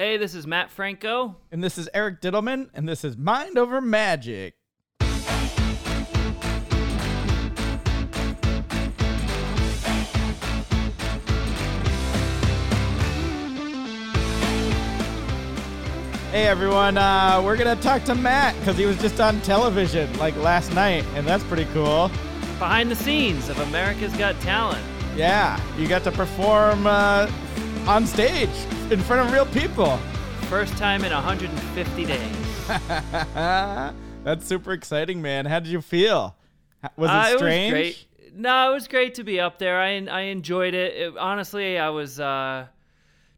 Hey, this is Matt Franco. And this is Eric Diddleman, and this is Mind Over Magic. Hey everyone, uh, we're gonna talk to Matt because he was just on television like last night, and that's pretty cool. Behind the scenes of America's Got Talent. Yeah, you got to perform uh, on stage in front of real people. First time in 150 days. That's super exciting, man. How did you feel? Was it Uh, strange? was great. No, it was great to be up there. I I enjoyed it. It- honestly, I was uh,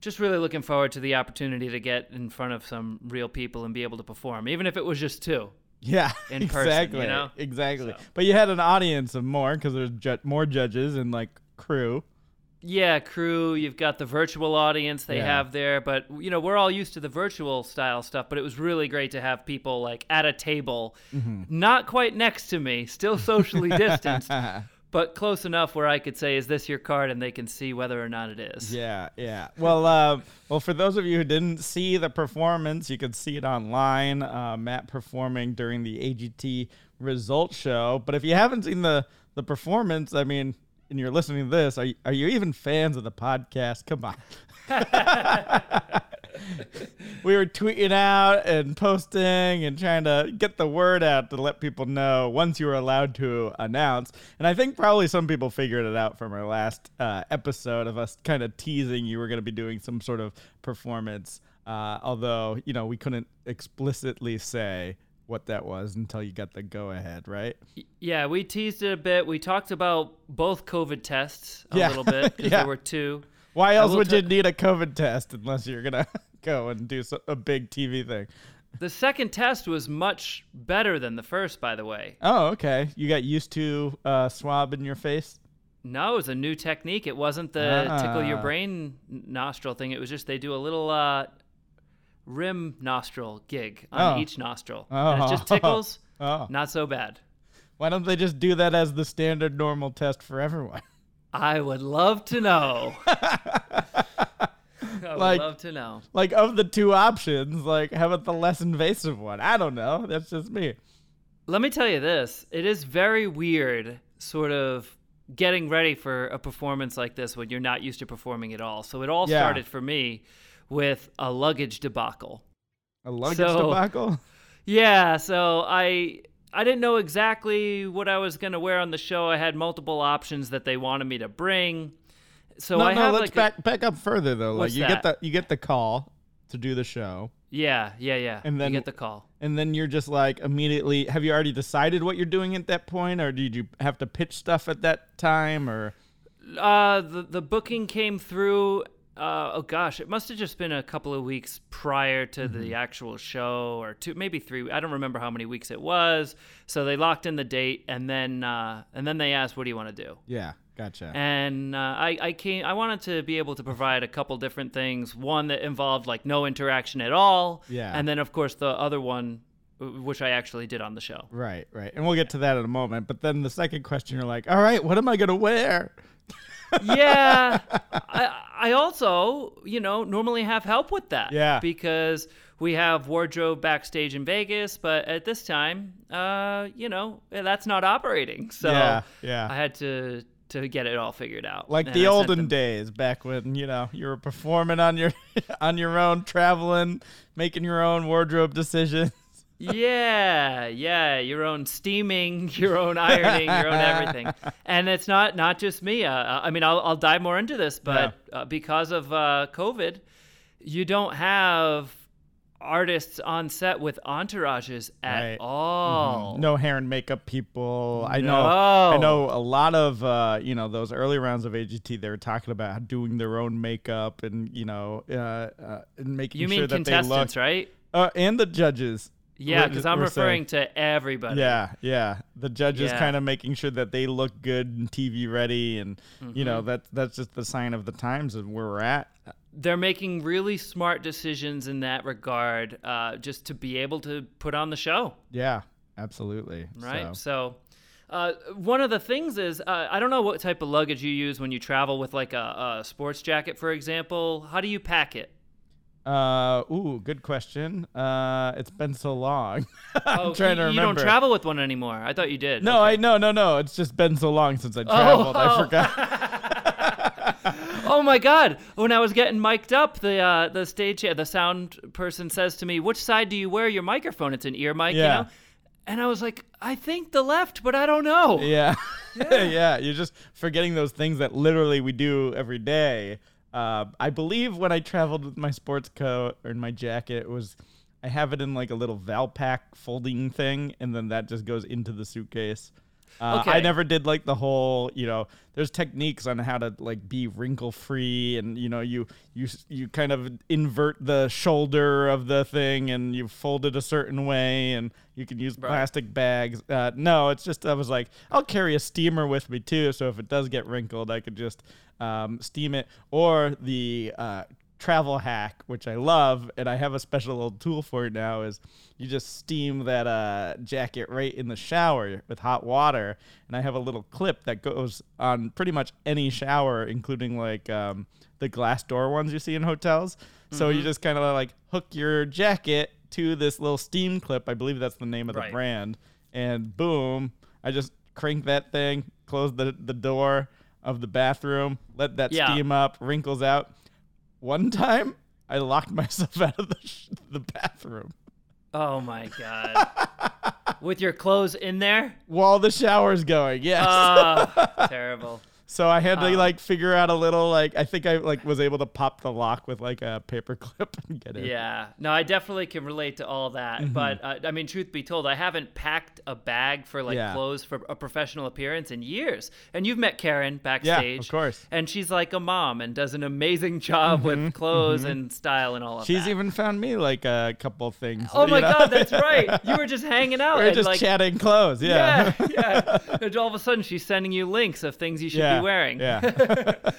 just really looking forward to the opportunity to get in front of some real people and be able to perform, even if it was just two. Yeah, in person, exactly. you know? Exactly. So. But you had an audience of more because there's ju- more judges and like crew. Yeah, crew. You've got the virtual audience they Yeah. have there, but you know we're all used to the virtual style stuff. But it was really great to have people like at a table, Mm-hmm. not quite next to me, still socially distanced, but close enough where I could say, "Is this your card?" and they can see whether or not it is. Yeah, yeah. Well, uh, well, for those of you who didn't see the performance, you could see it online. Uh, Matt performing during the AGT results show. But if you haven't seen the the performance, I mean, and you're listening to this, are you, are you even fans of the podcast? Come on. we were tweeting out and posting and trying to get the word out to let people know once you were allowed to announce. And I think probably some people figured it out from our last uh, episode of us kind of teasing you were going to be doing some sort of performance. Uh, although, you know, we couldn't explicitly say what that was until you got the go ahead, right? Yeah, we teased it a bit. We talked about both COVID tests a Yeah. little bit because Yeah. there were two. Why else would you need a COVID test unless you're going to go and do so- a big TV thing? The second test was much better than the first, by the way. Oh, okay. You got used to uh, swab in your face? No, it was a new technique. It wasn't the tickle your Ah. brain nostril thing. It was just they do a little uh, rim nostril gig on Oh. each nostril. And it just Oh. tickles. Oh. Not so bad. Why don't they just do that as the standard normal test for everyone? I would love to know. I would Like- love to know. like of the two options, like how about the less invasive one? I don't know. That's just me. Let me tell you this. It is very weird, sort of getting ready for a performance like this when you're not used to performing at all. So it all Yeah. started for me with a luggage debacle. A luggage So- debacle? Yeah, so I I didn't know exactly what I was gonna wear on the show. I had multiple options that they wanted me to bring. So no, I no, have let's like a- back back up further though. Like you that? get the you get the call to do the show. yeah, yeah, yeah. And then- you get the call. And then you're just like immediately have you already decided what you're doing at that point or did you have to pitch stuff at that time or Uh, the the booking came through. Uh, oh gosh, it must have just been a couple of weeks prior to Mm-hmm. the actual show, or two, maybe three. I don't remember how many weeks it was. So they locked in the date, and then uh, and then they asked, "What do you want to do?" Yeah, gotcha. and uh, I, I came i wanted to be able to provide a couple different things one that involved like no interaction at all Yeah. and then of course the other one which i actually did on the show Right, right. And we'll get to that in a moment. But then the second question, you're like, all right, what am I going to wear? yeah I, I also you know normally have help with that Yeah. because we have wardrobe backstage in vegas but at this time uh you know that's not operating so Yeah, yeah. i had to to get it all figured out like And the I olden days back when you know you were performing on your on your own traveling making your own wardrobe decisions yeah, yeah, your own steaming, your own ironing, your own everything, and it's not not just me. Uh, I mean, I'll I'll dive more into this, but uh, because of uh, COVID, you don't have artists on set with entourages at Right. all. no hair and makeup people i know i know a lot of uh you know those early rounds of agt they were talking about doing their own makeup and you know uh, uh and making You sure mean that they contestants, look right? uh, and the judges Yeah, because I'm referring saying- to everybody. Yeah, yeah. The judges Yeah. kind of making sure that they look good and TV ready, and you Mm-hmm. know that that's just the sign of the times of where we're at. they're making really smart decisions in that regard, uh, just to be able to put on the show. Yeah, absolutely. right? So, So, uh, one of the things is uh, I don't know what type of luggage you use when you travel with like a, a sports jacket, for example. How do you pack it? Uh, ooh, good question. Uh, it's been so long. I'm Oh, trying you, to you don't travel with one anymore. I thought you did. No, I no no no. It's just been so long since I traveled. I oh. forgot. Oh my God! When I was getting mic'd up, the uh, the stage yeah the sound person says to me, "Which side do you wear your microphone? It's an ear mic, Yeah. you know." And I was like, "I think the left, but I don't know." Yeah. yeah. You're just forgetting those things that literally we do every day. Uh, I believe when I traveled with my sports coat or in my jacket, was I have it in like a little Valpak folding thing, and then that just goes into the suitcase. Uh, I never did like the whole, you know, there's techniques on how to like be wrinkle free, and you know, you you you kind of invert the shoulder of the thing, and you fold it a certain way, and you can use plastic bags. Uh, no, it's just I was like, I'll carry a steamer with me too, so if it does get wrinkled, I could just um, steam it. Or the uh, travel hack, which I love, and I have a special little tool for it now, is you just steam that uh, jacket right in the shower with hot water, and I have a little clip that goes on pretty much any shower, including like um, the glass door ones you see in hotels. So you just kind of like hook your jacket to this little steam clip. I believe that's the name of the Right. brand, and boom, I just crank that thing, close the the door of the bathroom, let that Yeah. steam up, wrinkles out. One time, I locked myself out of the, sh- the bathroom Oh my God! With your clothes in there? while the shower's going. Yes. Oh, terrible. So I had to uh, like figure out a little like I think I like was able to pop the lock with like a paper clip and get in. Yeah, no, I definitely can relate to all that. Mm-hmm. But uh, I mean, truth be told, I haven't packed a bag for like Yeah. clothes for a professional appearance in years. And you've met Karen backstage, yeah, Of course. And she's like a mom and does an amazing job with clothes and style and all of Mm-hmm. She's even found me like a couple things. Oh my know? God, that's right. You were just hanging out. We're and, just like, chatting clothes. Yeah. Yeah, yeah. And all of a sudden, she's sending you links of things you should yeah. be wearing. Yeah.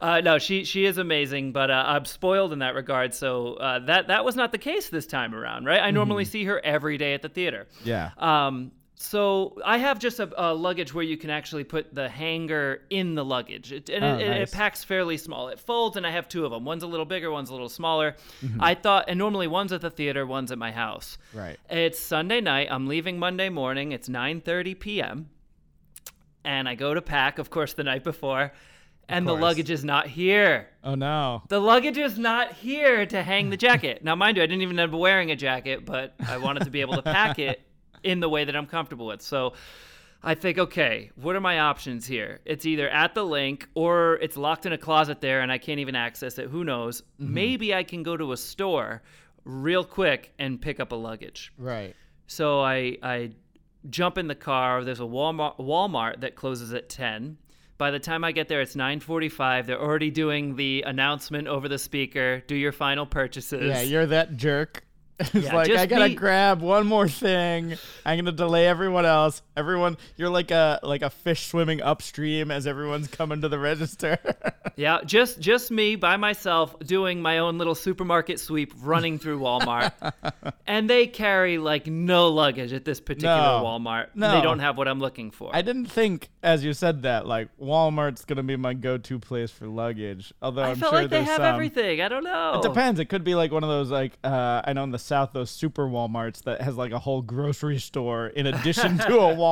Uh, no, she she is amazing, but uh, I'm spoiled in that regard. So uh, that that was not the case this time around, right? I normally Mm-hmm. see her every day at the theater. yeah. Um, so I have just a, a luggage where you can actually put the hanger in the luggage, it, and Oh, it, it, nice. it packs fairly small. It folds, and I have two of them. One's a little bigger, one's a little smaller. Mm-hmm. I thought, and normally one's at the theater, one's at my house. Right. It's Sunday night. I'm leaving Monday morning. It's 9:30 p.m. And I go to pack, of course, the night before, and the luggage is not here. Oh no. The luggage is not here to hang the jacket. now, mind you, I didn't even end up wearing a jacket, but I wanted to be able to pack it in the way that I'm comfortable with. So I think, okay, what are my options here? It's either at the LINQ or it's locked in a closet there and I can't even access it. Who knows? Mm-hmm. Maybe I can go to a store real quick and pick up a luggage. Right. So I I jump in the car. There's a Walmart Walmart that closes at 10. By the time I get there, it's 9:45. They're already doing the announcement over the speaker. Do your final purchases. Yeah, you're that jerk. It's Yeah, like I gotta grab one more thing. I'm gonna delay everyone else. Everyone, you're like a like a fish swimming upstream as everyone's coming to the register. Yeah, just just me by myself doing my own little supermarket sweep, running through Walmart, and they carry like no luggage at this particular No. Walmart. No. They don't have what I'm looking for. I didn't think, as you said that, like Walmart's gonna be my go-to place for luggage. Although I felt sure like they have some. everything. I don't know. It depends. It could be like one of those like uh, I know in the South those super WalMarts that has like a whole grocery store in addition to a Walmart.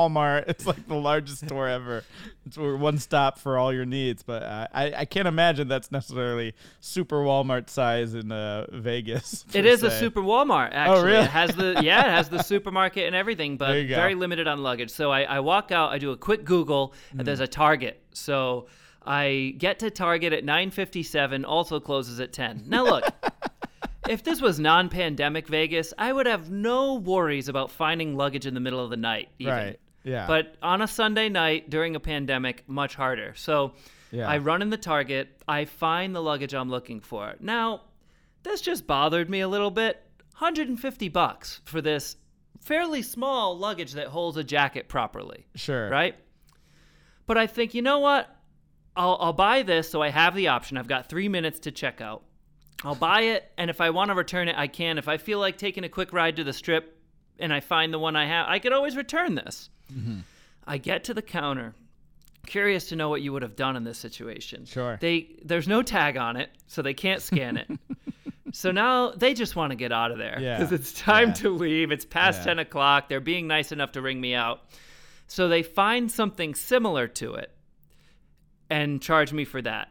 It's like the largest store ever. It's one stop for all your needs. But uh, I I can't imagine that's necessarily super Walmart size in uh, Vegas. It is is a super Walmart, actually. Oh, really? It has the yeah, it has the supermarket and everything, but There you go. very limited on luggage. So I, I walk out, I do a quick Google, and Mm. there's a Target. So I get to Target at 9:57, also closes at 10. Now look, if this was non-pandemic Vegas, I would have no worries about finding luggage in the middle of the night. Even. Right. Yeah. But on a Sunday night during a pandemic, much harder. So Yeah. I run in the Target, I find the luggage I'm looking for. Now, this just bothered me a little bit. 150 bucks for this fairly small luggage that holds a jacket properly, sure. right? But I think, you know what? I'll, I'll buy this so I have the option. I've got three minutes to check out. I'll buy it, and if I want to return it, I can. If I feel like taking a quick ride to the strip and I find the one I have, I could always return this. Mm-hmm. I get to the counter. Curious to know what you would have done in this situation. Sure. They there's no tag on it, so they can't scan it. so now they just want to get out of there Yeah. because it's time Yeah. to leave. It's past Yeah. 10 o'clock. They're being nice enough to ring me out. So they find something similar to it and charge me for that.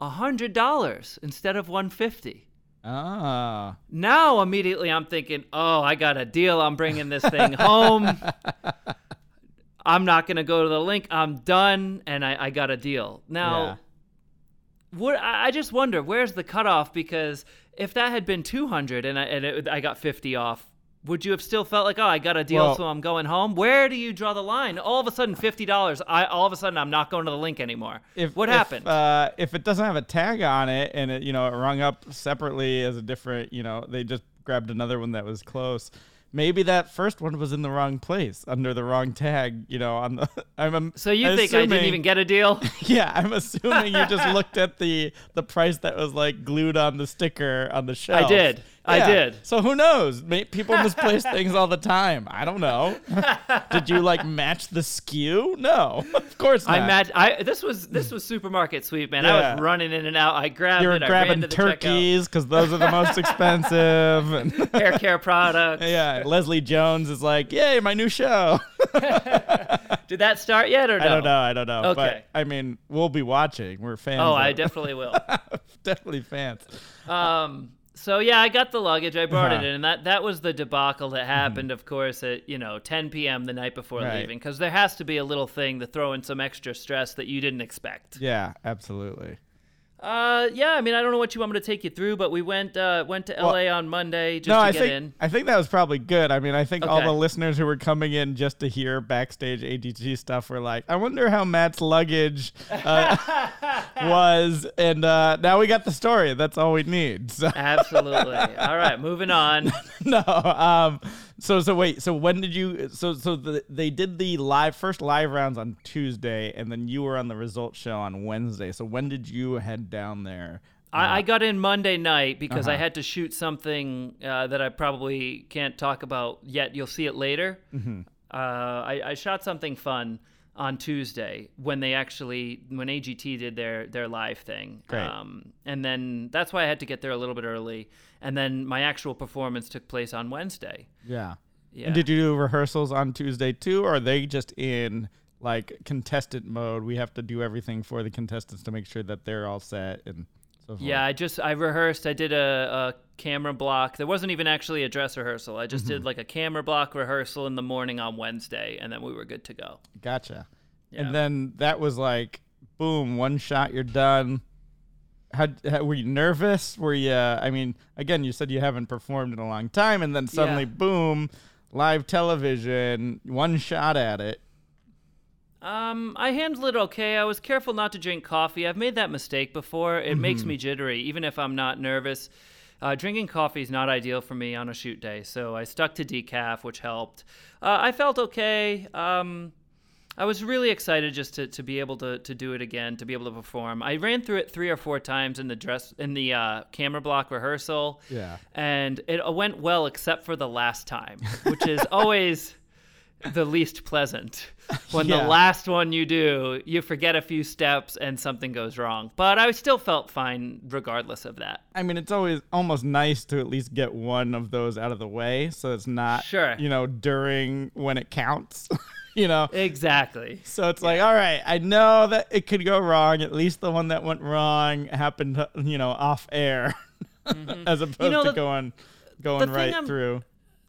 $100 instead of 150 Ah. Now immediately I'm thinking, oh, I got a deal. I'm bringing this thing home. I'm not going to go to the LINQ. I'm done. And I, I got a deal. Now, Yeah. what I I just wonder where's the cutoff because if that had been 200 and I, and it, I got 50 off, would you have still felt like, oh, I got a deal, Well- so I'm going home? Where do you draw the line? All of a sudden, fifty dollars. I all of a sudden I'm not going to the LINQ anymore. If, what if, happened? Uh, if it doesn't have a tag on it and it, you know, it rung up separately as a different, you know, they just grabbed another one that was close. Maybe that first one was in the wrong place under the wrong tag, you know, on the. I'm, I'm so you think I didn't even get a deal? Yeah, I'm assuming you just looked at the the price that was like glued on the sticker on the shelf. I did. I did. So who knows? May- People misplace things all the time. I don't know. did you like match the SKU? No, of course not. I imagine I this was this was supermarket sweep, man. I Yeah. was running in and out. I grabbed You were it. I ran grabbing to the turkeys because those are the most expensive. And checkout. hair care products. yeah, Leslie Jones is like, "Yay, my new show." Did that start yet or no? I don't know. I don't know. Okay. But I mean, we'll be watching. We're fans. Oh, I it. definitely will. definitely fans. Um, so yeah, I got the luggage. I brought Uh-huh. it in, and that that was the debacle that happened, of course, at you know 10 p.m. the night before Right. leaving, because there has to be a little thing to throw in some extra stress that you didn't expect. Yeah, absolutely. Uh, yeah, I mean, I don't know what you want me to take you through, but we went uh went to Well, L.A. on Monday just no, to I get think in. I think that was probably good. I mean, I think all the listeners who were coming in just to hear backstage AGT stuff were like, "I wonder how Matt's luggage uh, was," and uh, now we got the story. That's all we need. So Absolutely. All right, moving on. no, um, so so wait, so when did you? So so the, they did the live first live rounds on Tuesday, and then you were on the results show on Wednesday. So when did you head down there? I, I got in Monday night because I Uh-huh. had to shoot something uh, that I probably can't talk about yet. You'll see it later. Mm-hmm. Uh, I, I shot something fun on Tuesday when they actually when AGT did their their live thing. Great. Um, and then that's why I had to get there a little bit early. And then my actual performance took place on Wednesday. Yeah. Yeah. And did you do rehearsals on Tuesday too, or are they just in like contestant mode? We have to do everything for the contestants to make sure that they're all set and so. Yeah, I just I rehearsed. I did a, a camera block. There wasn't even actually a dress rehearsal. I just Mm-hmm. did like a camera block rehearsal in the morning on Wednesday, and then we were good to go. Gotcha. Yeah. And then that was like, boom, one shot, you're done. How, how were you nervous? Were you? I mean, again, you said you haven't performed in a long time, and then suddenly, Yeah. boom, live television, one shot at it. Um, I handled it okay. I was careful not to drink coffee. I've made that mistake before. It makes me jittery, even if I'm not nervous. Uh, drinking coffee is not ideal for me on a shoot day, so I stuck to decaf, which helped. Uh, I felt okay. Um, I was really excited just to, to be able to, to do it again, to be able to perform. I ran through it three or four times in the dress in the uh, camera block rehearsal, Yeah. and it went well except for the last time, which is always the least pleasant. When Yeah. the last one you do, you forget a few steps and something goes wrong. But I still felt fine regardless of that. I mean, it's always almost nice to at least get one of those out of the way, so it's not, Sure. you know, during when it counts. you know, Exactly. So it's like, all right, I know that it could go wrong. At least the one that went wrong happened, you know, off air, as opposed Mm-hmm. know, to the- going going right through.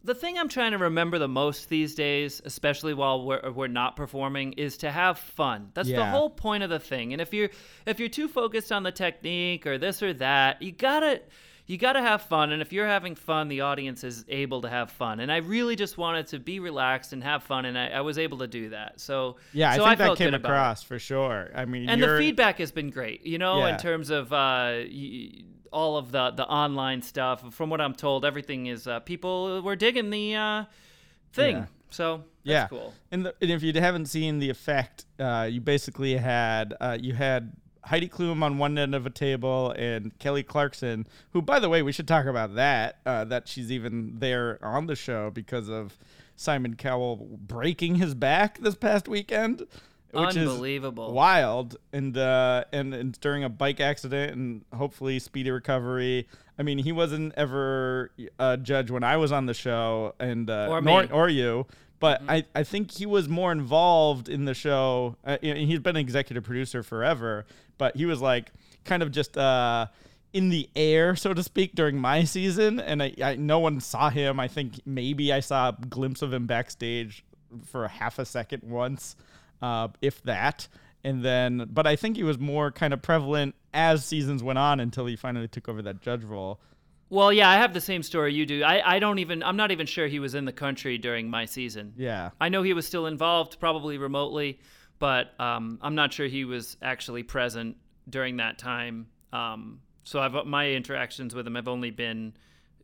The thing I'm trying to remember the most these days, especially while we're, we're not performing, is to have fun. That's the whole point of the thing. And if you're if you're too focused on the technique or this or that, you gotta you gotta have fun. And if you're having fun, the audience is able to have fun. And I really just wanted to be relaxed and have fun, and I, I was able to do that. So Yeah, so I think that came good about it. across for sure. I mean, and the feedback has been great you know Yeah. in terms of uh, y- all of the the online stuff from what i'm told everything is uh, people were digging the uh, thing Yeah. so that's yeah. cool And, the, and if you haven't seen the effect, uh, you basically had uh, you had Heidi Klum on one end of a table and Kelly Clarkson, who, by the way, we should talk about that. Uh, that she's even there on the show because of Simon Cowell breaking his back this past weekend. which Unbelievable. is wild. And, uh, and and during a bike accident, and hopefully speedy recovery. I mean, he wasn't ever a judge when I was on the show, and uh, Or nor, me. or you. But I, I think he was more involved in the show. Uh, he's been an executive producer forever, but he was like kind of just uh, in the air, so to speak, during my season. And I, I no one saw him. I think maybe I saw a glimpse of him backstage for a half a second once, uh, if that. And then, but I think he was more kind of prevalent as seasons went on until he finally took over that judge role. Well, yeah, I have the same story you do. I, I don't even, I'm not even sure he was in the country during my season. Yeah. I know he was still involved, probably remotely, but um, I'm not sure he was actually present during that time. Um, so I've, my interactions with him have only been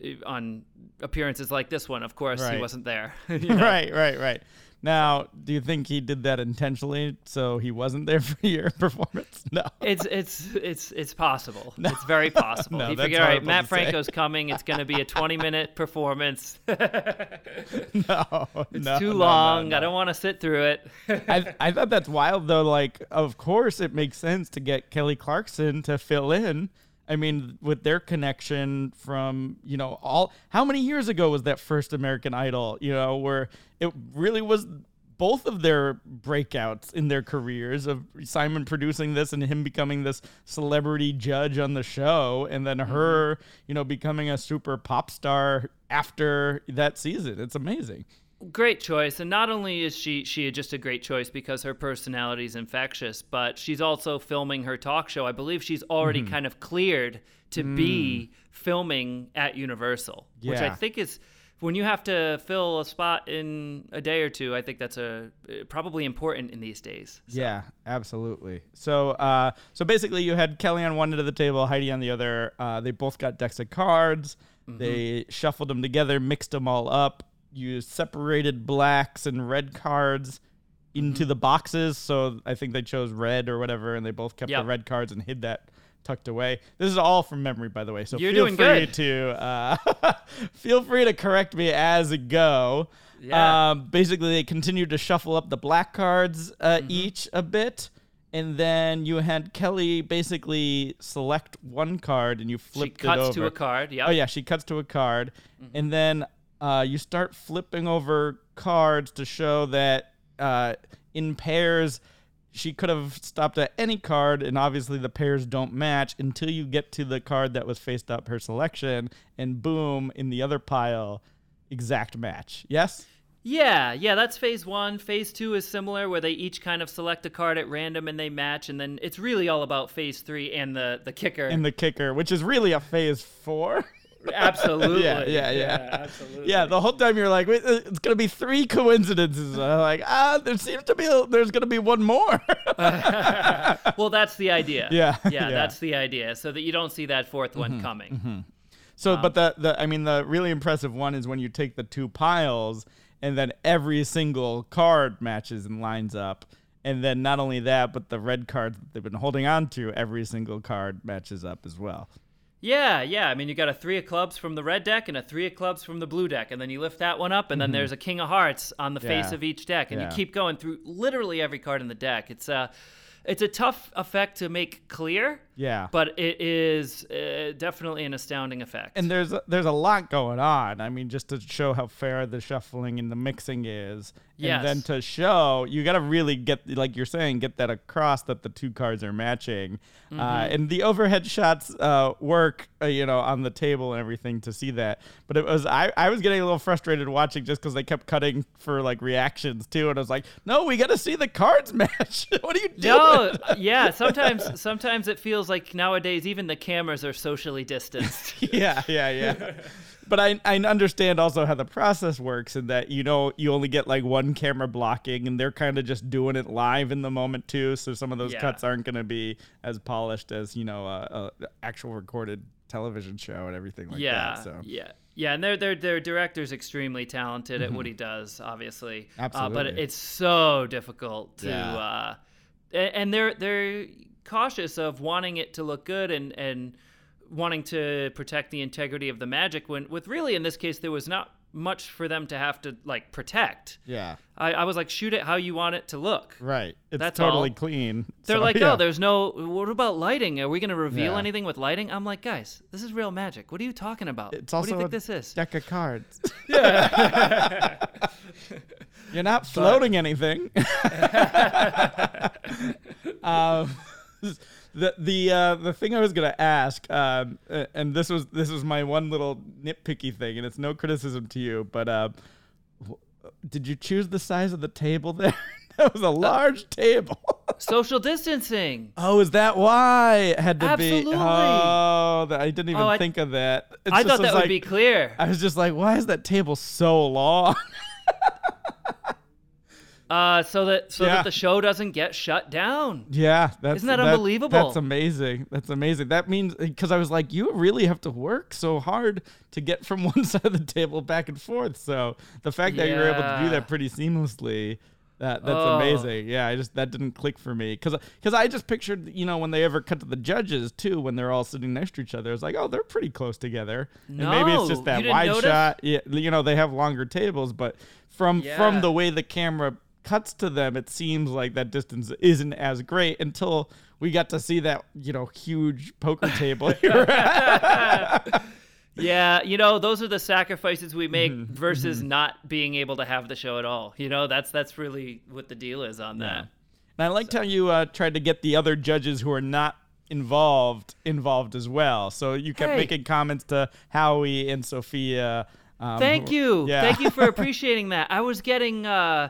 uh, on appearances like this one. Of course, Right. he wasn't there. you know? right, right, right. Now, do you think he did that intentionally so he wasn't there for your performance? No. It's it's it's it's possible. It's very possible. No, he figured, all right, Matt to say." Franco's coming. It's going to be a 20 minute performance. it's no, no, too no, long. no, I don't want to sit through it. I, I thought that's wild though. Like, of course, it makes sense to get Kelly Clarkson to fill in. I mean, with their connection from you know all how many years ago was that first American Idol? You know, where it really was both of their breakouts in their careers of Simon producing this and him becoming this celebrity judge on the show, and then mm-hmm. her, you know, becoming a super pop star after that season. It's amazing. Great choice and not only is she she just a great choice because her personality is infectious but she's also filming her talk show i believe she's already Mm-hmm. kind of cleared to be filming at universal which i think is when you have to fill a spot in a day or two i think that's a probably important in these days Yeah, absolutely. So, uh, so basically, you had Kelly on one end of the table, Heidi on the other. Uh, they both got decks of cards. They shuffled them together, mixed them all up. You separated blacks and red cards into the boxes. So I think they chose red or whatever, and they both kept Yep. the red cards and hid that tucked away. This is all from memory, by the way. So You're feel free good. to uh, feel free to correct me as it go. Yeah. Um, basically, they continued to shuffle up the black cards uh, Mm-hmm. each a bit, and then you had Kelly basically select one card, and you flipped it over. She cuts to a card yeah Oh yeah, she cuts to a card, and then uh, you start flipping over cards to show that uh, in pairs. She could have stopped at any card, and obviously the pairs don't match until you get to the card that was faced up her selection, and boom, in the other pile, exact match. Yes? Yeah, yeah, that's phase one. Phase two is similar, where they each kind of select a card at random and they match, and then it's really all about phase three and the the kicker. And the kicker, which is really a phase four. absolutely. Yeah, yeah, yeah. absolutely. Yeah, the whole time you're like, uh, it's gonna be three coincidences. And I'm like, ah, there seems to be, a, there's gonna be one more. well, that's the idea. Yeah, yeah, yeah. Mm-hmm, that's the idea, so that you don't see that 4th one coming. so, but the, the, I mean, the really impressive one is when you take the two piles, and then every single card matches and lines up. And then not only that, but the red cards that they've been holding on to, every single card matches up as well. Yeah, yeah. I mean, you got a three of clubs from the red deck and a three of clubs from the blue deck, and then you lift that one up, and then there's a king of hearts on the face Mm-hmm. Of each deck, and Yeah. you keep going through literally every card in the deck. It's a, it's a tough effect to make clear, Yeah. but it is uh, definitely an astounding effect. and there's a, there's a lot going on. I mean, just to show how fair the shuffling and the mixing is, Yes. and then to show you got to really get like you're saying, get that across that the two cards are matching, uh, Mm-hmm. and the overhead shots uh, work, uh, you know, on the table and everything to see that. But it was I I was getting a little frustrated watching just because they kept cutting for like reactions too, and I was like, no, we got to see the cards match. what are you doing? no, yeah. Sometimes, sometimes it feels like nowadays even the cameras are socially distanced. yeah, yeah, yeah. But I, I understand also how the process works and that you know you only get like one camera blocking and they're kind of just doing it live in the moment too so some of those Yeah. cuts aren't going to be as polished as you know a, a actual recorded television show and everything like yeah, that so yeah, yeah, and their their their director's extremely talented at what he does, obviously. Uh, but Mm-hmm. It's so difficult to, Yeah. uh, and they're they're cautious of wanting it to look good and and wanting to protect the integrity of the magic when with really in this case there was not much for them to have to like protect. Yeah. I, I was like, shoot it how you want it to look. Right. It's That's totally all. clean. They're So, like, yeah. oh, there's no. What about lighting? Are we going to reveal Yeah. anything with lighting? I'm like, guys, this is real magic. What are you talking about? It's what also do you think this is? deck of cards. Yeah. You're not floating anything. um, the the uh, the thing I was gonna ask, um, uh, and this was this was my one little nitpicky thing, and it's no criticism to you, but uh, w- did you choose the size of the table there? that was a large table. Social distancing. Oh, is that why it had to Absolutely. be? Oh, I didn't even Oh, I- think of that. It's I just thought that would like- be clear. I was just like, why is that table so long? Uh, so that so Yeah. that the show doesn't get shut down. yeah, that's Isn't that that- unbelievable? That's amazing. That's amazing. That means because I was like, you really have to work so hard to get from one side of the table back and forth. So the fact that you were able to do that pretty seamlessly. That, that's Oh. amazing. Yeah, I just that didn't click for me because because I just pictured you know when they ever cut to the judges too when they're all sitting next to each other it's like oh they're pretty close together and maybe it's just that wide notice? shot yeah you know they have longer tables but from from the way the camera cuts to them it seems like that distance isn't as great until we got to see that you know huge poker table Yeah, you know, those are the sacrifices we make Mm-hmm. versus not being able to have the show at all. You know, that's that's really what the deal is on that. And I liked how you uh, tried to get the other judges who are not involved involved as well. So you kept Hey. making comments to Howie and Sofia. Um, Thank you. Yeah. Thank you for appreciating that. I was getting uh,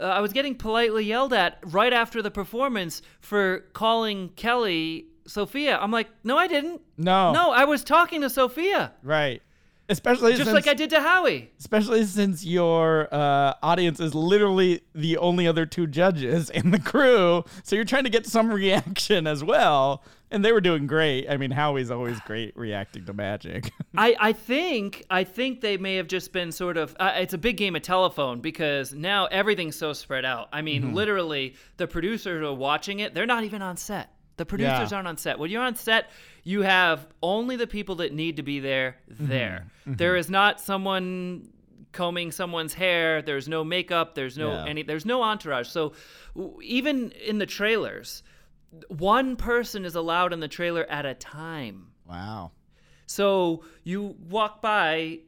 uh, I was getting politely yelled at right after the performance for calling Kelly Sofia. I'm like, "No, I didn't." No. No, I was talking to Sofia. Right. Especially Just since, like I did to Howie. especially since your uh, audience is literally the only other two judges in the crew, so you're trying to get some reaction as well. And they were doing great. I mean, Howie's always great reacting to magic. I, I think I think they may have just been sort of uh, it's a big game of telephone because now everything's so spread out. I Mm-hmm. mean, literally the producers are watching it. They're not even on set. The producers Yeah. aren't on set. When you're on set, you have only the people that need to be there Mm-hmm. there. There is not someone combing someone's hair. There's no makeup. There's no Yeah. any. There's no entourage. So w- even in the trailers, one person is allowed in the trailer at a time. wow. So you walk by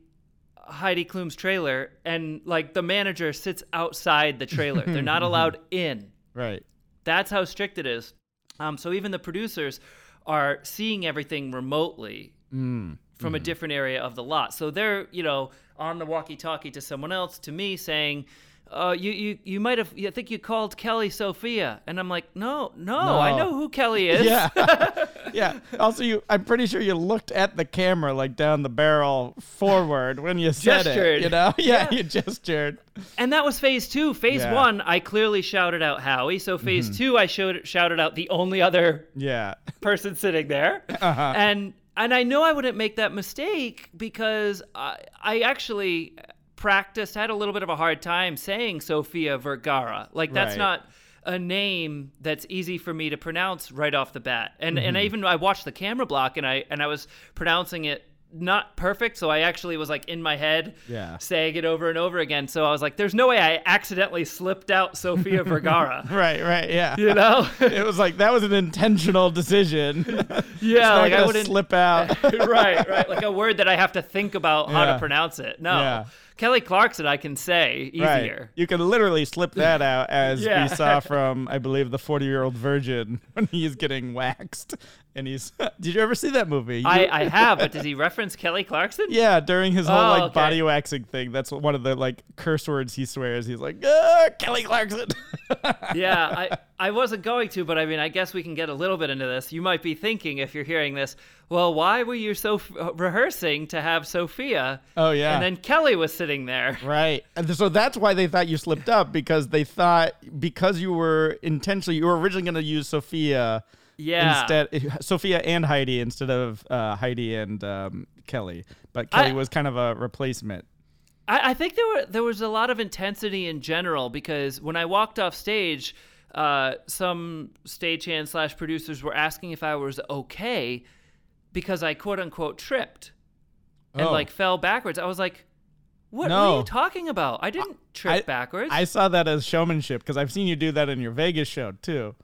Heidi Klum's trailer, and like the manager sits outside the trailer. They're not allowed in. Right. That's how strict it is. Um, so even the producers are seeing everything remotely from a different area of the lot. So they're you know on the walkie-talkie to someone else, to me, saying. Uh, you, you you might have I think you called Kelly Sofia and I'm like no no, I know who Kelly is Yeah. yeah. Also, you, I'm pretty sure you looked at the camera like down the barrel forward when you said Gestured. it. You know? Yeah, Yeah. you gestured. And that was phase two. Phase Yeah. one, I clearly shouted out Howie. So phase two, I showed shouted out the only other Yeah. person sitting there. Uh-huh. And and I know I wouldn't make that mistake because I I actually practiced, had a little bit of a hard time saying Sofia Vergara. Like that's Right. not a name that's easy for me to pronounce right off the bat. And and Mm-hmm. I even I watched the camera block and I and I was pronouncing it not perfect, so I actually was like in my head Yeah. saying it over and over again. So I was like, there's no way I accidentally slipped out Sofia Vergara. Right, right. Yeah. You know? it was like that was an intentional decision. Yeah, like I wouldn't slip out. right, right. Like a word that I have to think about how to pronounce it. No. Yeah. Kelly Clarkson I can say Right. easier. You can literally slip that out as Yeah. we saw from I believe the 40 year old virgin when he's getting waxed and he's Did you ever see that movie? You- I, I have, but does he reference Kelly Clarkson? Yeah, during his whole Oh, like okay. body waxing thing, that's one of the like curse words he swears. He's like, ah, Kelly Clarkson. yeah, I, I wasn't going to, but I mean, I guess we can get a little bit into this. You might be thinking, if you're hearing this, well, why were you so uh, rehearsing to have Sofia? Oh, yeah. And then Kelly was sitting there. right. And so that's why they thought you slipped up because they thought because you were intentionally you were originally going to use Sofia Yeah. instead Sofia and Heidi instead of uh, Heidi and um, Kelly, but Kelly I- was kind of a replacement. I, I think there were there was a lot of intensity in general because when I walked off stage, uh, some stagehand slash producers were asking if I was okay because I quote unquote tripped and Oh. like fell backwards. I was like, what, what are you talking about? I didn't trip I- backwards. I saw that as showmanship because I've seen you do that in your Vegas show too.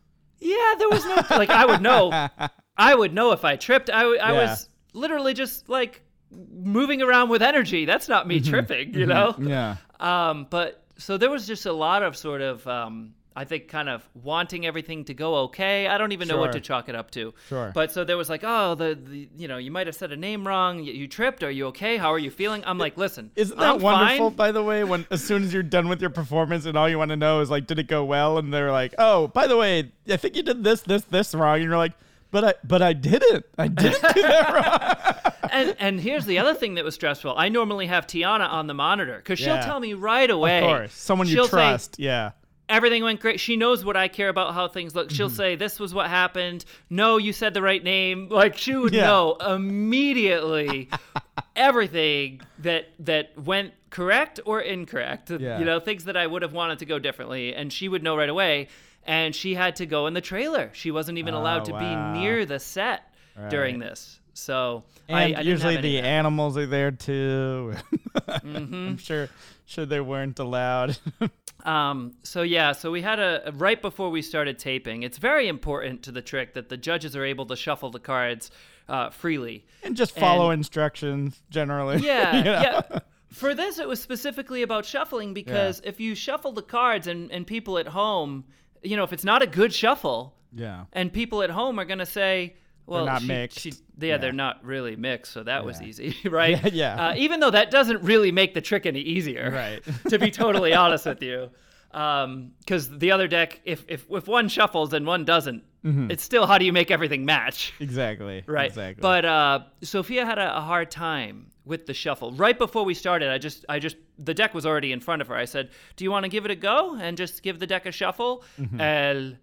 Yeah, there was no like I would know. I would know if I tripped. I Yeah. was literally just like moving around with energy. That's not Mm-hmm. me tripping, you know? Yeah. Um, but so there was just a lot of sort of, um, I think, kind of wanting everything to go okay. I don't even know what to chalk it up to. Sure. But so there was like, oh, the, the you know, you might have said a name wrong. You, you tripped. Are you okay? How are you feeling? I'm like, listen, Isn't that I'm wonderful, fine. by the way, when as soon as you're done with your performance and all you want to know is like, did it go well? And they're like, oh, by the way, I think you did this, this, this wrong. And you're like, but I, but I didn't. I didn't do that wrong. and and here's the other thing that was stressful. I normally have Tiana on the monitor because she'll tell me right away. Of course, someone you She'll say, trust. yeah. Everything went great. She knows what I care about, how things look. Mm-hmm. She'll say, "This was what happened." No, you said the right name. Like she would Yeah. know immediately everything that that went correct or incorrect. Yeah. You know, things that I would have wanted to go differently, and she would know right away. And she had to go in the trailer. She wasn't even allowed Oh, to wow. be near the set during this. So And I, I usually the animals are there too. Mm-hmm. I'm sure, sure they weren't allowed. Um, so yeah, so we had a right before we started taping. It's very important to the trick that the judges are able to shuffle the cards uh, freely. and just follow And- instructions generally. Yeah, you know? yeah. For this, it was specifically about shuffling because if you shuffle the cards and, and people at home, you know, if it's not a good shuffle, Yeah. and people at home are gonna say, "Well, not she, mixed." she- yeah, Yeah. they're not really mixed, so that was easy, right? Yeah, yeah. Uh, even though that doesn't really make the trick any easier, Right. to be totally honest with you, because the other deck, if if if one shuffles and one doesn't, it's still how do you make everything match? Exactly. Right. Exactly. But uh, Sofia had a, a hard time with the shuffle. Right before we started, I just, I just, the deck was already in front of her. I said, "Do you want to give it a go and just give the deck a shuffle?" Mm-hmm. And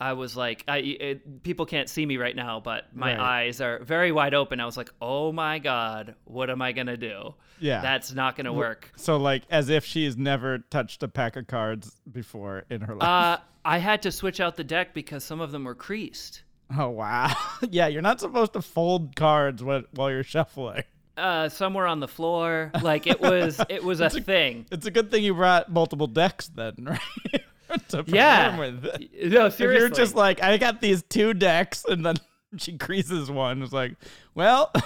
I was like, I, it, people can't see me right now, but my Right. eyes are very wide open. I was like, "Oh my god, what am I gonna do?" Yeah. that's not gonna work. so like as if she's never touched a pack of cards before in her life. Uh, I had to switch out the deck because some of them were creased. oh wow. yeah, you're not supposed to fold cards while, while you're shuffling. Uh, some were on the floor. Like it was, it was a thing. It's a good thing you brought multiple decks then, right? to perform Yeah. with. No, If seriously. you're just like, I got these two decks, and then she creases one, it's like, well,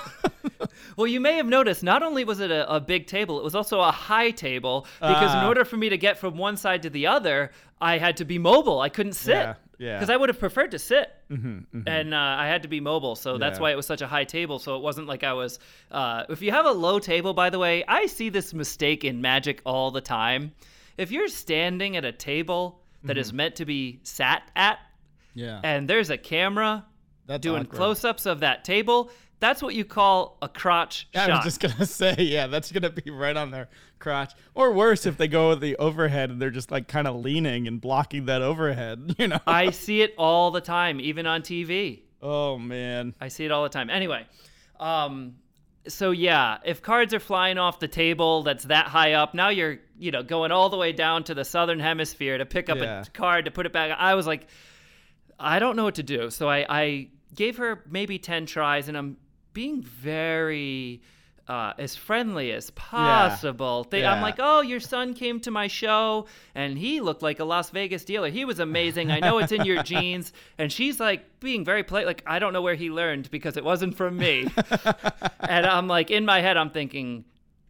Well, you may have noticed not only was it a, a big table, it was also a high table because in Ah. order for me to get from one side to the other, I had to be mobile. I couldn't sit. Yeah, yeah. Mm-hmm, Because I would have preferred to sit, and uh, I had to be mobile, so that's Yeah. why it was such a high table. So it wasn't like I was. Uh, if you have a low table, by the way, I see this mistake in Magic all the time. If you're standing at a table that Mm-hmm. is meant to be sat at, yeah, and there's a camera that's doing awkward. close-ups of that table, that's what you call a crotch I shot. was just gonna say, yeah, that's gonna be right on their crotch. Or worse, if they go with the overhead and they're just like kind of leaning and blocking that overhead, you know? I see it all the time, even on TV. oh man, I see it all the time. Anyway, um, so yeah, if cards are flying off the table that's that high up, now you're you know going all the way down to the southern hemisphere to pick up Yeah. a card to put it back. I was like, I don't know what to do. So I, I gave her maybe ten tries, and I'm being very. Uh, as friendly as possible. They, I'm like, oh, your son came to my show and he looked like a Las Vegas dealer. He was amazing. I know it's in your genes. And she's like being very polite, like, I don't know where he learned because it wasn't from me. and I'm like, in my head, I'm thinking,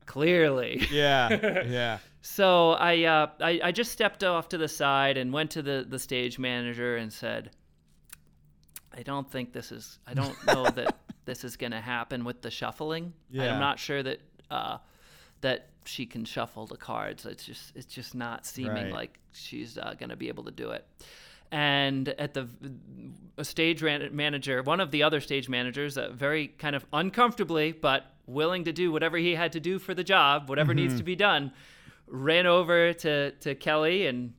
clearly. yeah, yeah, So I, uh, I, I just stepped off to the side and went to the, the stage manager and said, I don't think this is, I don't know that this is going to happen with the shuffling. Yeah. I'm not sure that, uh, that she can shuffle the cards. It's just, it's just not seeming Right. like she's uh, going to be able to do it. And at the a stage manager, one of the other stage managers, uh, very kind of uncomfortably, but willing to do whatever he had to do for the job, whatever needs to be done, ran over to, to Kelly and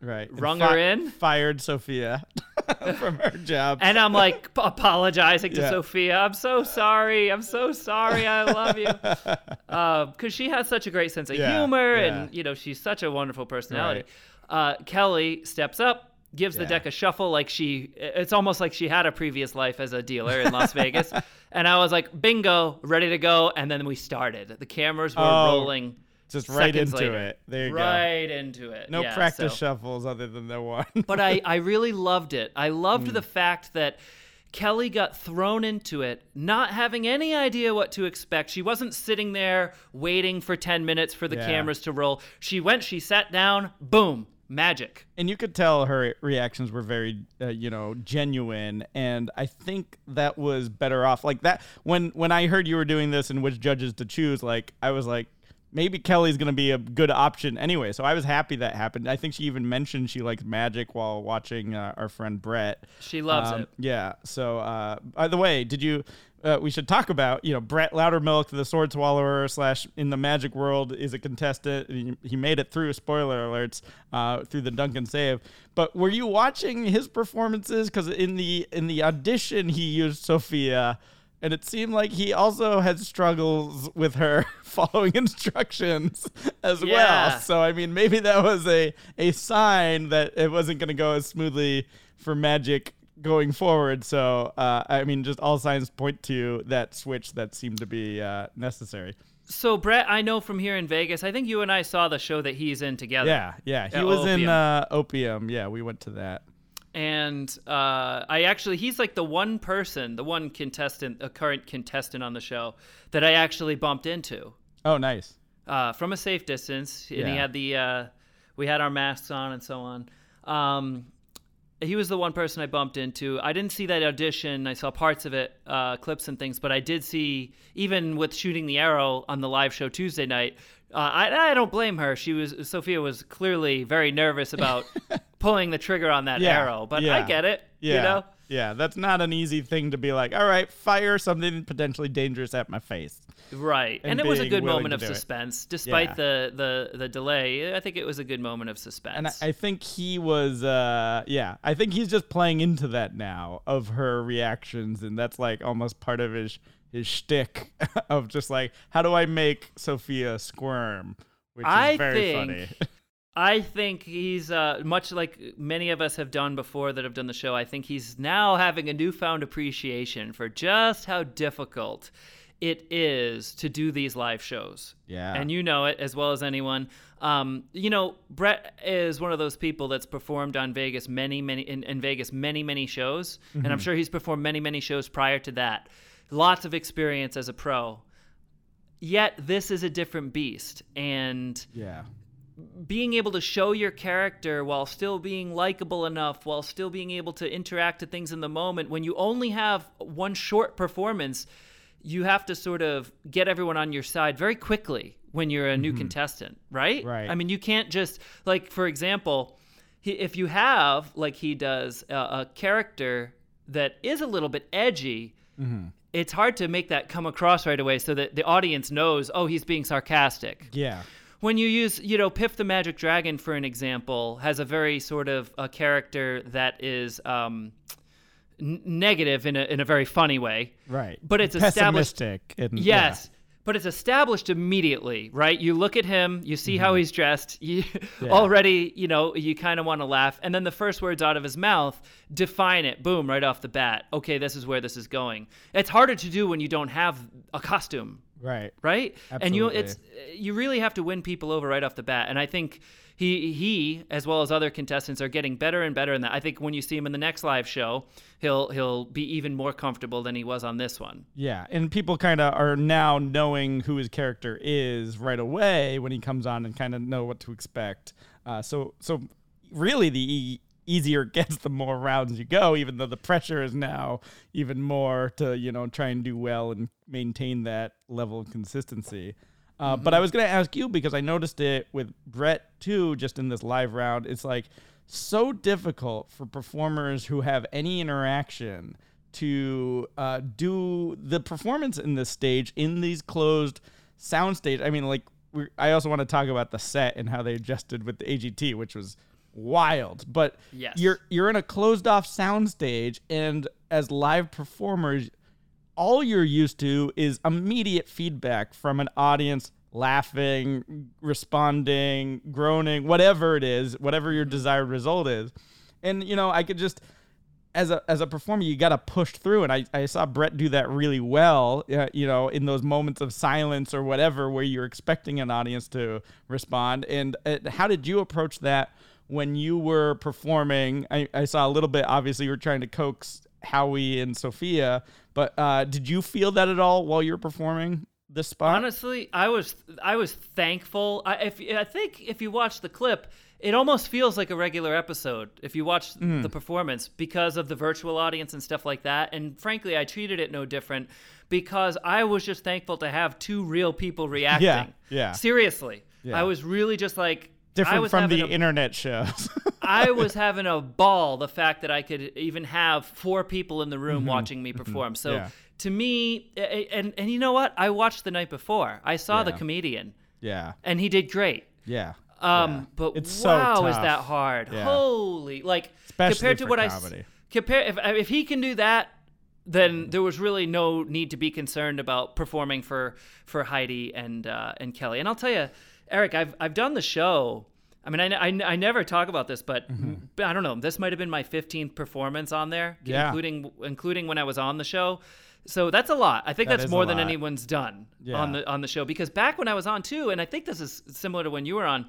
right. And Rung her in? fired Sofia from her job. and I'm like apologizing to Yeah. Sofia. I'm so sorry. I'm so sorry. I love you. Because she has such a great sense of Yeah, humor, yeah. and you know she's such a wonderful personality. Uh, Kelly steps up, gives the deck a shuffle like she it's almost like she had a previous life as a dealer in Las Vegas. And I was like, bingo, ready to go. And then we started. The cameras were Oh, rolling. Just right into later. it. There you go. right into it. No Yeah, practice so- shuffles other than the one. but I, I really loved it. I loved Hmm. the fact that Kelly got thrown into it, not having any idea what to expect. She wasn't sitting there waiting for 10 minutes for the Yeah. cameras to roll. She went, she sat down, boom, magic. and you could tell her reactions were very uh, you know genuine and i think that was better off like that when when i heard you were doing this and which judges to choose like i was like maybe kelly's gonna be a good option anyway so i was happy that happened i think she even mentioned she likes magic while watching uh, our friend brett She loves Um, it. yeah so uh, by the way did you uh, we should talk about you know Brett Loudermilk, the sword swallower slash in the magic world is a contestant. He, he made it through. Spoiler alerts uh, through the Dunkin' save. But were you watching his performances? Because in the in the audition he used Sofia, and it seemed like he also had struggles with her following instructions as Yeah. well. So I mean, maybe that was a a sign that it wasn't going to go as smoothly for magic going forward. So, uh, I mean, just all signs point to that switch that seemed to be uh, necessary. So, Brett, I know from here in Vegas, I think you and I saw the show that he's in together. Yeah, yeah. He was in uh, Opium. Yeah, we went to that. And uh, I actually he's like the one person, the one contestant, a current contestant on the show that I actually bumped into Oh, nice. uh, from a safe distance, and he had the uh, we had our masks on and so on. Um, he was the one person I bumped into. I didn't see that audition. I saw parts of it, uh, clips and things, but I did see even with shooting the arrow on the live show Tuesday night. Uh, I, I don't blame her. She was Sofia was clearly very nervous about pulling the trigger on that Yeah, arrow, but I get it. Yeah. You know, Yeah, that's not an easy thing to be like, all right, fire something potentially dangerous at my face. right? And, And it was a good moment of do it. suspense, despite Yeah. the, the the delay. I think it was a good moment of suspense. And I, I think he was, uh, yeah, I think he's just playing into that now of her reactions, and that's like almost part of his his shtick of just like, how do I make Sofia squirm? Which is I very think- funny. I think he's uh, much like many of us have done before that have done the show. I think he's now having a newfound appreciation for just how difficult it is to do these live shows. Yeah. And you know it as well as anyone. Um, you know, Brett is one of those people that's performed on Vegas many, many in, in Vegas many, many shows, and I'm sure he's performed many, many shows prior to that. Lots of experience as a pro. Yet this is a different beast, and yeah. Being able to show your character while still being likable enough, while still being able to interact to things in the moment, when you only have one short performance, you have to sort of get everyone on your side very quickly when you're a new mm-hmm. contestant, right? Right. I mean, you can't just, like, for example, he, if you have, like he does, a, a character that is a little bit edgy, mm-hmm. it's hard to make that come across right away so that the audience knows, oh, he's being sarcastic Yeah. When you use you know piff the magic dragon for an example has a very sort of a character that is um, n- negative in a, in a very funny way Right. But it's established- pessimistic. And, yes but it's established immediately right you look at him you see how he's dressed you Mm-hmm. Yeah. already you know you kind of want to laugh and then the first words out of his mouth define it boom right off the bat okay this is where this is going it's harder to do when you don't have a costume Right. right? And you Absolutely. it's you really have to win people over right off the bat. And I think he he as well as other contestants are getting better and better in that. I think when you see him in the next live show, he'll he'll be even more comfortable than he was on this one. Yeah, and people kind of are now knowing who his character is right away when he comes on and kind of know what to expect. Uh, so, so really, the e- easier it gets, the more rounds you go. Even though the pressure is now even more to you know try and do well and maintain that level of consistency. Uh, But I was going to ask you because I noticed it with Brett too, just in this live round. It's like so difficult for performers who have any interaction to uh, do the performance in this stage in these closed sound stage. I mean, like, I also want to talk about the set and how they adjusted with the AGT, which was wild. But Yes. you're you're in a closed off sound stage, and as live performers, all you're used to is immediate feedback from an audience laughing, responding, groaning, whatever it is, whatever your desired result is. And you know, I could just as a as a performer, you got to push through, and I, I saw Brett do that really well. Uh, you know, in those moments of silence or whatever, where you're expecting an audience to respond. And uh, how did you approach that when you were performing? I, I saw a little bit. Obviously, you were trying to coax Howie and Sofia, but uh, did you feel that at all while you're performing? This spot? Honestly, I was I was thankful. I, if I think if you watch the clip, it almost feels like a regular episode if you watch mm. the performance because of the virtual audience and stuff like that. And frankly, I treated it no different because I was just thankful to have two real people reacting. Yeah, yeah. Seriously, yeah. I was really just like different from the a, internet shows. I was having a ball the fact that I could even have four people in the room mm-hmm. watching me mm-hmm. perform. So yeah. to me, and and you know what? I watched the night before. I saw yeah. the comedian. Yeah. And he did great. Yeah. Um, yeah. but it's wow, so is that hard? Holy, like Especially compared to what comedy. I compare if if he can do that, then there was really no need to be concerned about performing for for Heidi and uh, and Kelly. And I'll tell you Eric, I've I've done the show. I mean, I, I, I never talk about this, but mm-hmm. I don't know. This might have been my 15th performance on there, yeah. including including when I was on the show. So that's a lot. I think that that's more than anyone's done yeah. on the on the show. Because back when I was on too, and I think this is similar to when you were on.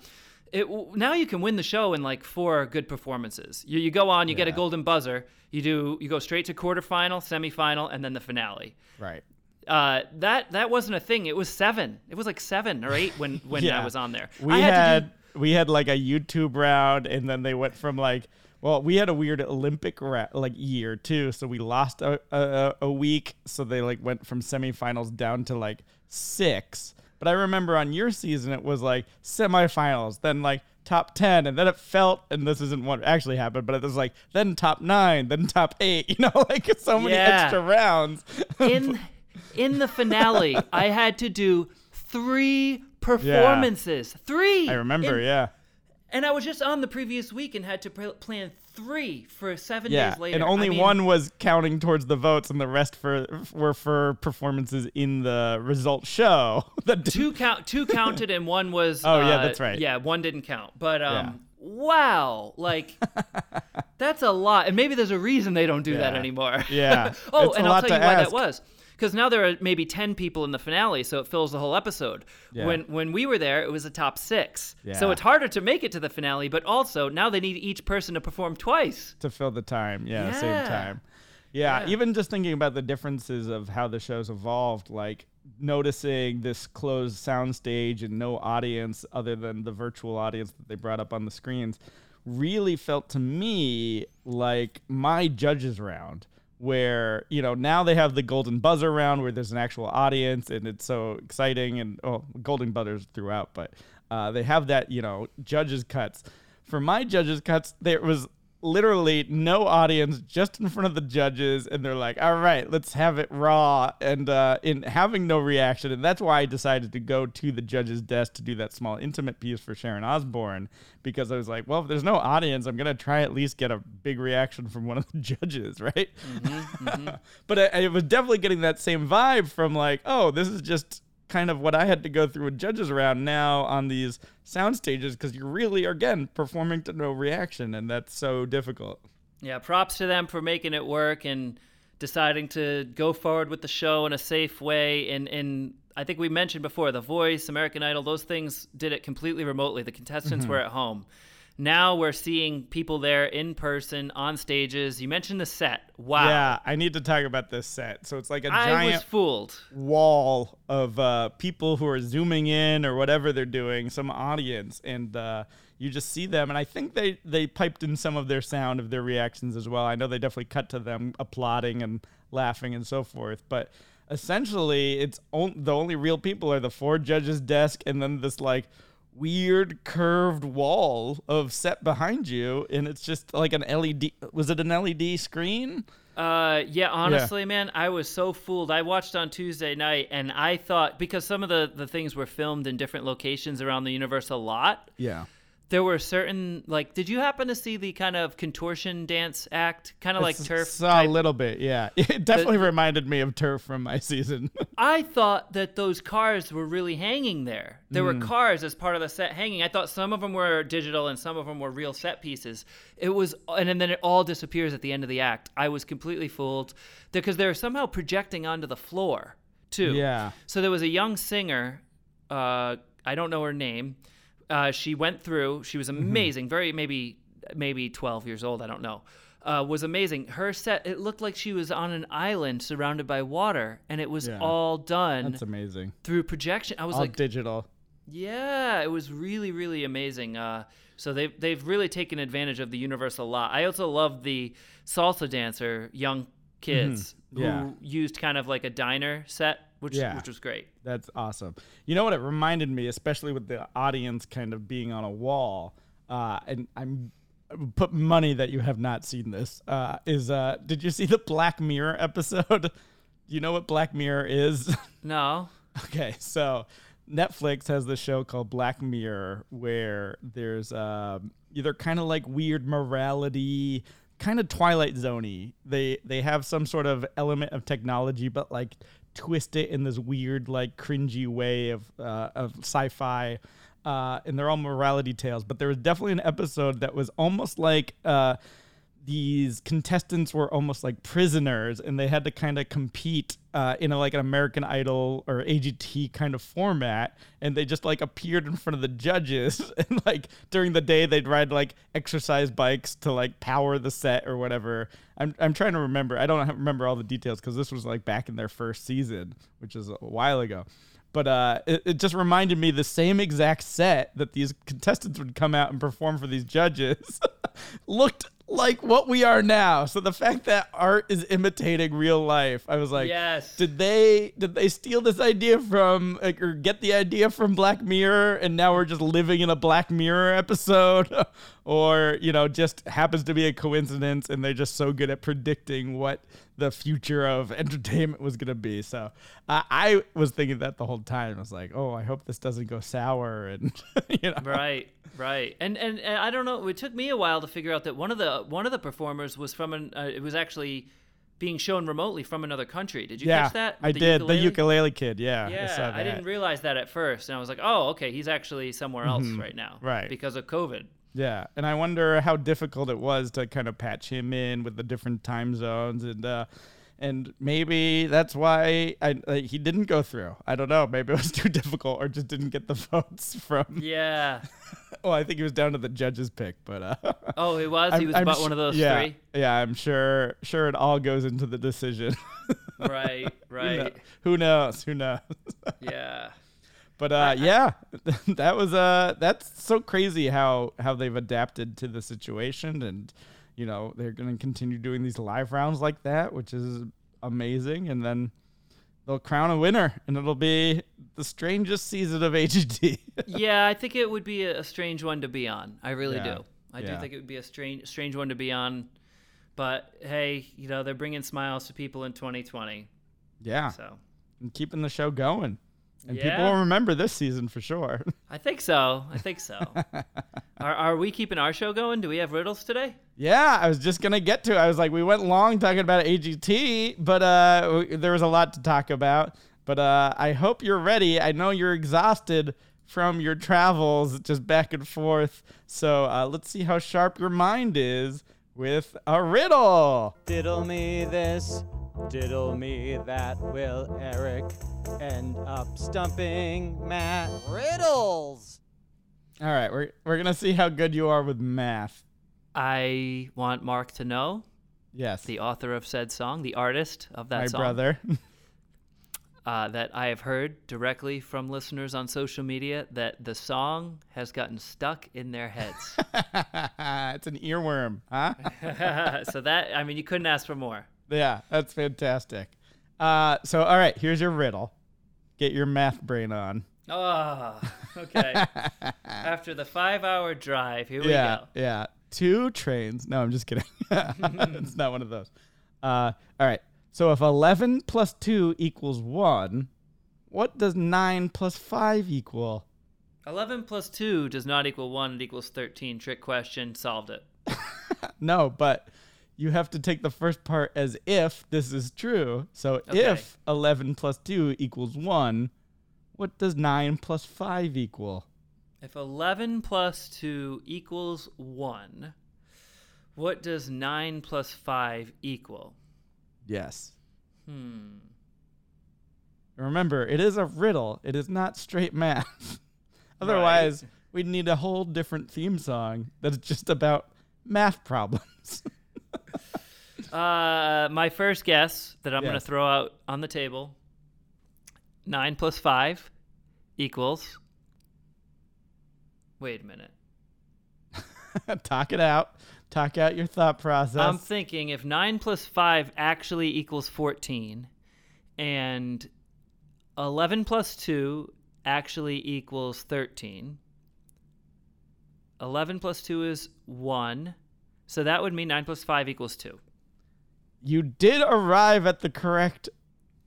It, now you can win the show in like four good performances. You, you go on, you yeah. get a golden buzzer. You do you go straight to quarterfinal, semifinal, and then the finale. Right uh, that that wasn't a thing. It was seven. It was like seven or eight when when yeah. I was on there. We had, had do... we had like a YouTube round, and then they went from like. Well, we had a weird Olympic ra- like year too, so we lost a, a, a week. So they like went from semifinals down to like six. But I remember on your season it was like semifinals, then like top 10 and then it felt and this isn't what actually happened but it was like then top 9 then top 8 you know like so many yeah. extra rounds in in the finale, I had to do three performances. Yeah. Three. I remember, in, yeah. And I was just on the previous week and had to plan three for seven yeah, days later. And only I mean, one was counting towards the votes, and the rest for were for performances in the result show. two count, two counted, and one was. Oh uh, yeah, that's right. Yeah, one didn't count, but um, yeah. wow, like that's a lot, and maybe there's a reason they don't do that anymore. Yeah. oh, it's and I'll tell you why that was because now there are maybe 10 people in the finale so it fills the whole episode. Yeah. when when we were there it was a top six. Yeah. so it's harder to make it to the finale but also now they need each person to perform twice. To fill the time. Yeah, yeah. same time. Yeah, yeah, even just thinking about the differences of how the show's evolved like noticing this closed sound stage and no audience other than the virtual audience that they brought up on the screens really felt to me like my judges round where you know now they have the golden buzzer round where there's an actual audience and it's so exciting and oh golden buzzers throughout but uh, they have that you know judges cuts. For my judges cuts there was literally no audience just in front of the judges and they're like all right let's have it raw and uh, in having no reaction and that's why i decided to go to the judge's desk to do that small intimate piece for sharon osbourne because i was like well if there's no audience i'm going to try at least get a big reaction from one of the judges right mm-hmm, mm-hmm. but I, I was definitely getting that same vibe from like oh this is just kind of what I had to go through with judges around now on these sound stages because you really are again performing to no reaction and that's so difficult. Yeah, props to them for making it work and deciding to go forward with the show in a safe way and and I think we mentioned before The Voice, American Idol, those things did it completely remotely. The contestants mm-hmm. were at home. Now we're seeing people there in person on stages. You mentioned the set. Wow. Yeah, I need to talk about this set. So it's like a I giant was fooled. wall of uh, people who are zooming in or whatever they're doing, some audience, and uh, you just see them. And I think they they piped in some of their sound of their reactions as well. I know they definitely cut to them applauding and laughing and so forth, but essentially it's on- the only real people are the four judges desk and then this like weird curved wall of set behind you and it's just like an LED was it an LED screen? Uh yeah, honestly, yeah. man, I was so fooled. I watched on Tuesday night and I thought because some of the the things were filmed in different locations around the Universal lot. Yeah. There were certain like did you happen to see the kind of contortion dance act kind of like turf Saw type? a little bit, yeah. It definitely reminded me of turf from my season. i thought that those cars were really hanging there there Hmm. were cars as part of the set hanging i thought some of them were digital and some of them were real set pieces it was and then it all disappears at the end of the act i was completely fooled because they're somehow projecting onto the floor too Yeah. so there was a young singer uh, i don't know her name uh, she went through she was Mm-hmm. amazing very maybe maybe 12 years old i don't know uh, was amazing her set it looked like she was on an island surrounded by water and it was Yeah. all done That's amazing. through projection i was All like digital. yeah it was really really amazing uh, so they've, they've really taken advantage of the Universal lot i also love the salsa dancer young kids Mm-hmm. Yeah. who used kind of like a diner set which, Yeah. which was great That's awesome. You know what it reminded me, especially with the audience kind of being on a wall, uh, and I'm I put money that you have not seen this. Uh, is uh, did you see the Black Mirror episode? Do you know what Black Mirror is? no Okay, so Netflix has this show called Black Mirror where there's um, either kind of like weird morality, kind of Twilight Zoney. They they have some sort of element of technology, but like twist it in this weird, like cringy way of uh, of sci-fi. Uh, and they're all morality tales, but there was definitely an episode that was almost like uh, these contestants were almost like prisoners and they had to kind of compete uh, in a, like an American Idol or AGT kind of format and they just like appeared in front of the judges and like during the day they'd ride like exercise bikes to like power the set or whatever. I'm, I'm trying to remember. I don't remember all the details because this was like back in their first season, which is a while ago but uh, it, it just reminded me the same exact set that these contestants would come out and perform for these judges looked like what we are now. So the fact that art is imitating real life, I was like, Yes. did they did they steal this idea from like, or get the idea from Black Mirror and now we're just living in a Black Mirror episode or you know just happens to be a coincidence and they're just so good at predicting what the future of entertainment was going to be. So uh, I was thinking that the whole time. I was like, oh, I hope this doesn't go sour and you know. right right and, and and i don't know it took me a while to figure out that one of the one of the performers was from an uh, it was actually being shown remotely from another country did you Yeah, catch that I The did the ukulele? ukulele kid. Yeah, yeah saw I, didn't realize that at first and i was like oh okay he's actually somewhere else right now Mm-hmm. Right. because of covid Yeah, and I wonder how difficult it was to kind of patch him in with the different time zones, and uh, and maybe that's why I, uh, he didn't go through. I don't know. Maybe it was too difficult, or just didn't get the votes from. yeah Well, I think he was down to the judges' pick, but uh, oh he was he I'm- was I'm about sh- one of those yeah, three Yeah, I'm sure. Sure, it all goes into the decision. right Who kno- right Who knows? Who knows? yeah But uh, yeah, that was uh, that's so crazy how how they've adapted to the situation, and you know they're gonna continue doing these live rounds like that, which is amazing. And then they'll crown a winner, and it'll be the strangest season of AGT. yeah, I think it would be a, a strange one to be on. I really Yeah. do. I Yeah. do think it would be a strange, strange one to be on. But hey, you know they're bringing smiles to people in 2020. yeah, So and keeping the show going, and people will remember this season for sure. I think so. I think so. are, are we keeping our show going? Do we have riddles today? Yeah, I was just gonna get to. it. I was like, we went long talking about AGT, but uh, w- there was a lot to talk about. But uh, I hope you're ready. I know you're exhausted from your travels, just back and forth. So uh, let's see how sharp your mind is with a riddle. Diddle me this, diddle me that. Will Eric end up stumping Matt? Riddles! All right, we're we're gonna see how good you are with math. I want Mark to know, Yes, the author of said song, the artist of that my song, My brother. uh, that I have heard directly from listeners on social media that the song has gotten stuck in their heads. it's an earworm, huh? so that I mean, you couldn't ask for more. Yeah, that's fantastic. Uh, so, all right, here's your riddle. Get your math brain on. Oh, okay. After the five-hour drive, here yeah, we go. yeah. Two trains. No, I'm just kidding. it's not one of those. Uh, all right. So if 11 plus 2 equals 1, what does 9 plus 5 equal? 11 plus 2 does not equal 1. It equals 13. Trick question. Solved it. No, but you have to take the first part as if this is true. So Okay. if 11 plus 2 equals 1, what does 9 plus 5 equal? If 11 plus 2 equals 1, what does 9 plus 5 equal? Yes. Hmm. Remember, it is a riddle. It is not straight math. Otherwise, we'd need a whole different theme song that's just about math problems. Uh, my first guess that I'm going to throw out on the table 9 plus 5 equals. Wait a minute. Talk it out. Talk out your thought process. I'm thinking if 9 plus 5 actually equals 14 and 11 plus 2 actually equals 13, 11 plus 2 is 1. So that would mean 9 plus 5 equals 2. You did arrive at the correct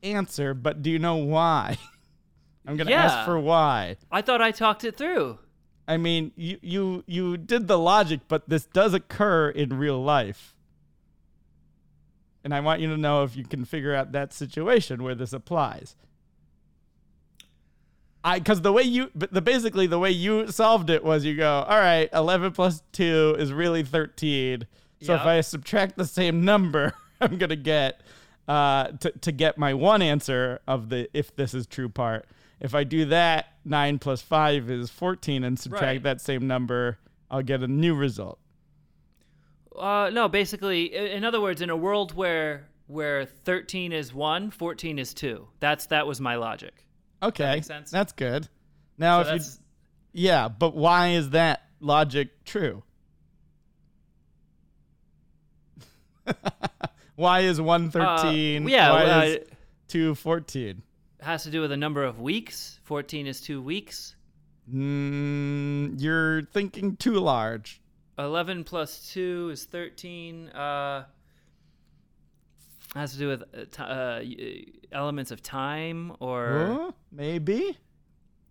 answer, but do you know why? I'm going to Yeah. ask for why. I thought I talked it through. I mean, you, you you did the logic, but this does occur in real life. And I want you to know if you can figure out that situation where this applies. I cuz the way you but the basically the way you solved it was you go, "All right, 11 plus 2 is really 13." So if I subtract the same number, I'm going to get uh to to get my one answer of the if this is true part. If I do that, 9 plus 5 is 14 and subtract Right. that same number, I'll get a new result. Uh, no, basically, in other words, in a world where where 13 is 1, 14 is 2. That's that was my logic. Okay. make sense? That's good. Now So if you Yeah, but why is that logic true? why is 113? Uh, yeah, why uh, is 214? has to do with the number of weeks. 14 is 2 weeks. Mm, you're thinking too large. 11 plus 2 is 13. Uh, has to do with uh, ti uh, elements of time or Huh? Maybe.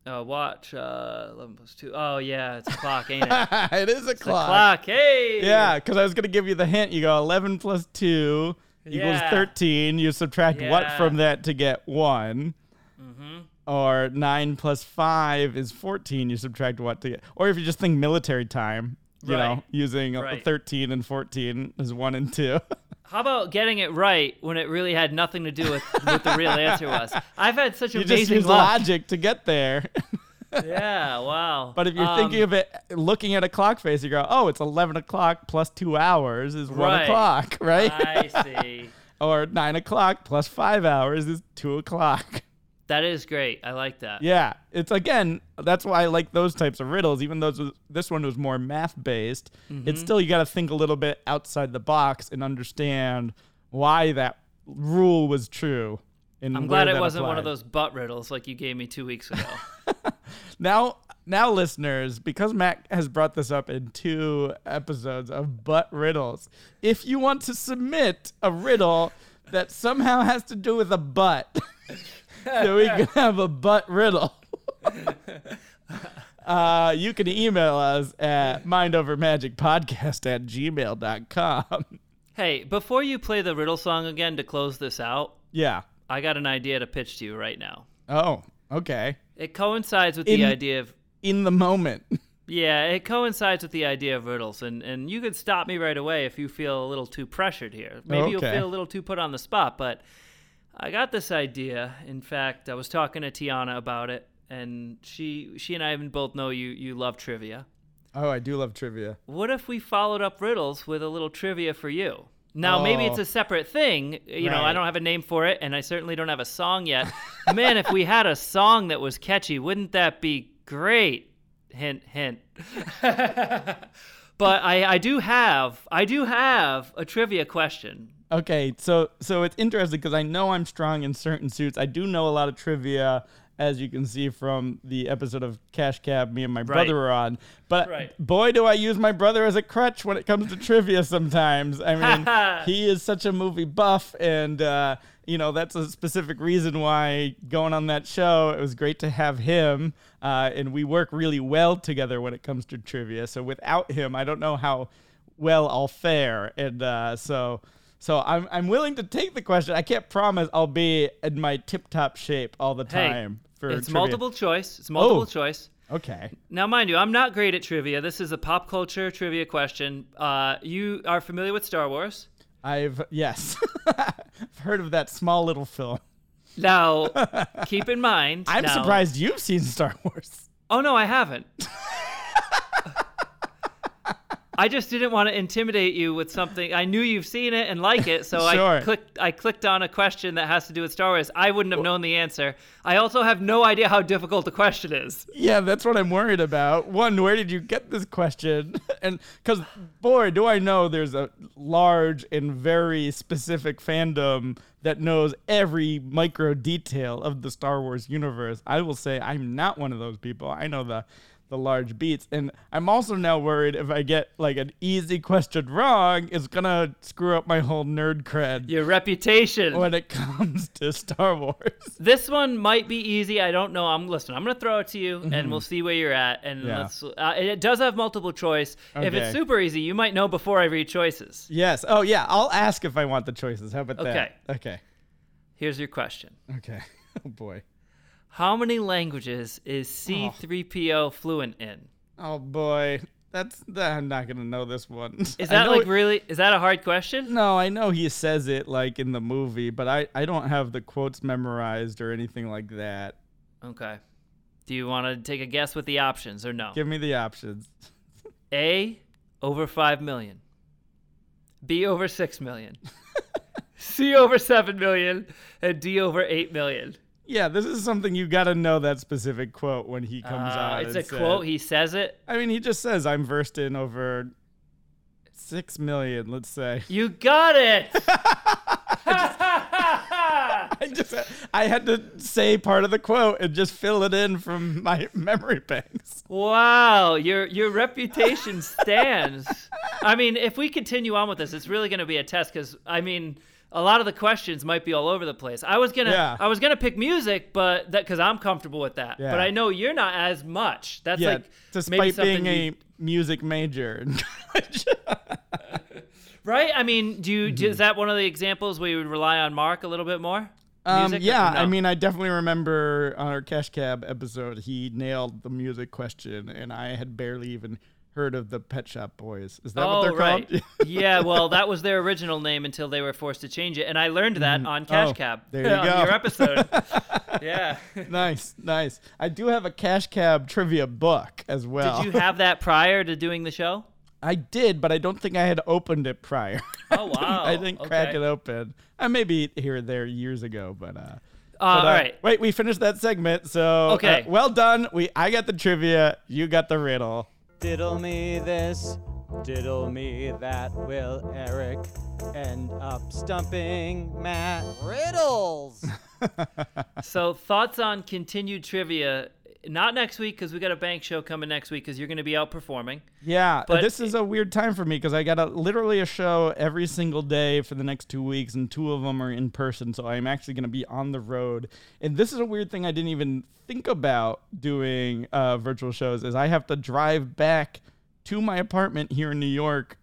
Uh, watch. Uh, 11 plus 2. Oh, yeah, it's a clock, ain't it? it is a It's a clock. clock. Hey! Yeah, because I was gonna give you the hint. You go 11 plus 2 equals 13. You subtract what from that to get 1. Mm-hmm. Or 9 plus 5 is 14. You subtract what to get. Or if you just think military time, you know, using Right. 13 and 14 as 1 and 2. How about getting it right when it really had nothing to do with what the real answer was? I've had such you just amazing use luck. logic to get there. Yeah, wow. but if you're Um, thinking of it looking at a clock face, you go, oh, it's 11 o'clock plus 2 hours is 1 Right. o'clock, right? I see. or 9 o'clock plus 5 hours is 2 o'clock. That is great. I like that. Yeah, it's again. That's why I like those types of riddles. Even though this one was more math based, Mm-hmm. it's still you got to think a little bit outside the box and understand why that rule was true. And I'm glad it wasn't one of those butt riddles like you gave me two weeks ago. Now, now, listeners, because Matt has brought this up in two episodes of butt riddles, if you want to submit a riddle that somehow has to do with a butt, so we can have a butt riddle. Uh, you can email us at mindovermagicpodcast at gmail.com. hey, before you play the riddle song again to close this out, Yeah. I got an idea to pitch to you right now. Oh, okay. It coincides with In- the idea of In the moment. yeah, it coincides with the idea of riddles, and and you can stop me right away if you feel a little too pressured here. Maybe you'll feel a little too put on the spot, but I got this idea. In fact, I was talking to Tiana about it, and she she and I even both know you you love trivia. Oh, I do love trivia. What if we followed up riddles with a little trivia for you? Now, maybe it's Oh. a separate thing. You know, I don't have a name for it, and I certainly don't have a song yet. Man, if we had a song that was catchy, wouldn't that be great? Hint, hint. but I, I do have, I do have a trivia question. Okay, so so it's interesting because I know I'm strong in certain suits. I do know a lot of trivia, as you can see from the episode of Cash Cab me and my brother were on. But Right. boy, do I use my brother as a crutch when it comes to trivia sometimes. I mean, he is such a movie buff, and, uh, you know, that's a specific reason why going on that show, it was great to have him. Uh, and we work really well together when it comes to trivia. So without him, I don't know how well I'll fare. And uh, so. So I'm I'm willing to take the question. I can't promise I'll be in my tip top shape all the Hey, time for it's trivia. multiple choice. It's multiple Oh. choice. Okay. Now, mind you, I'm not great at trivia. This is a pop culture trivia question. Uh, you are familiar with Star Wars. I've yes. I've heard of that small little film. Now, keep in mind. I'm now- surprised you've seen Star Wars. Oh no, I haven't. I just didn't want to intimidate you with something. I knew you've seen it and like it, so I clicked. I clicked on a question that has to do with Star Wars. I wouldn't have known the answer. I also have no idea how difficult the question is. Yeah, that's what I'm worried about. One, where did you get this question? And because, boy, do I know there's a large and very specific fandom that knows every micro detail of the Star Wars universe. I will say I'm not one of those people. I know the the large beats, and I'm also now worried if I get like an easy question wrong, it's gonna screw up my whole nerd cred Your reputation. when it comes to Star Wars. This one might be easy. I don't know. I'm listen. I'm gonna throw it to you, and we'll see where you're at. And Mm-hmm. Yeah. let's. Uh, it does have multiple choice. If it's super easy, you might know before I read choices. Yes. Oh yeah. I'll ask if I want the choices. How about Okay. that? Okay. Okay. Here's your question. Okay. Oh boy. How many languages is C3PO fluent in? Oh boy. That's that, I'm not gonna know this one. Is that like it- really? Is that a hard question? No, I know he says it like in the movie, but I I don't have the quotes memorized or anything like that. Okay. Do you want to take a guess with the options or no? Give me the options. A over 5 million. B over 6 million. C over 7 million and D over 8 million. Yeah, this is something you got to know that specific quote when he comes Uh, out. it's a says- quote. He says it. I mean, he just says I'm versed in over six million. Let's say. You got it. I just I had to say part of the quote and just fill it in from my memory banks. wow, your your reputation stands. I mean, if we continue on with this, it's really going to be a test because I mean, a lot of the questions might be all over the place. I was gonna Yeah. I was gonna pick music, but that because I'm comfortable with that. Yeah. But I know you're not as much. That's yeah, like maybe despite something being you- a music major right. I mean, do you Mm-hmm. is that one of the examples where you would rely on Mark a little bit more? Um, yeah, no? I mean, I definitely remember on our Cash Cab episode, he nailed the music question, and I had barely even heard of the Pet Shop Boys. Is that oh what they're right. called? yeah, well, that was their original name until they were forced to change it, and I learned that on Cash Oh, Cab. there you on go. Your episode. yeah. nice, nice. I do have a Cash Cab trivia book as well. Did you have that prior to doing the show? I did, but I don't think I had opened it prior. Oh wow! I didn't crack Okay. it open. I maybe here or there years ago, but uh. Uh, but, uh, right. Wait, we finished that segment, so Okay. uh, well done. We I got the trivia, you got the riddle. Diddle me this, diddle me that. Will Eric end up stumping Matt? Riddles! So thoughts on continued trivia? Not next week because we got a bank show coming next week because you're going to be out performing. Yeah, But this is a weird time for me because I got a, literally a show every single day for the next two weeks, and two of them are in person. So I'm actually going to be on the road, and this is a weird thing I didn't even think about doing uh, virtual shows. Is I have to drive back to my apartment here in New York,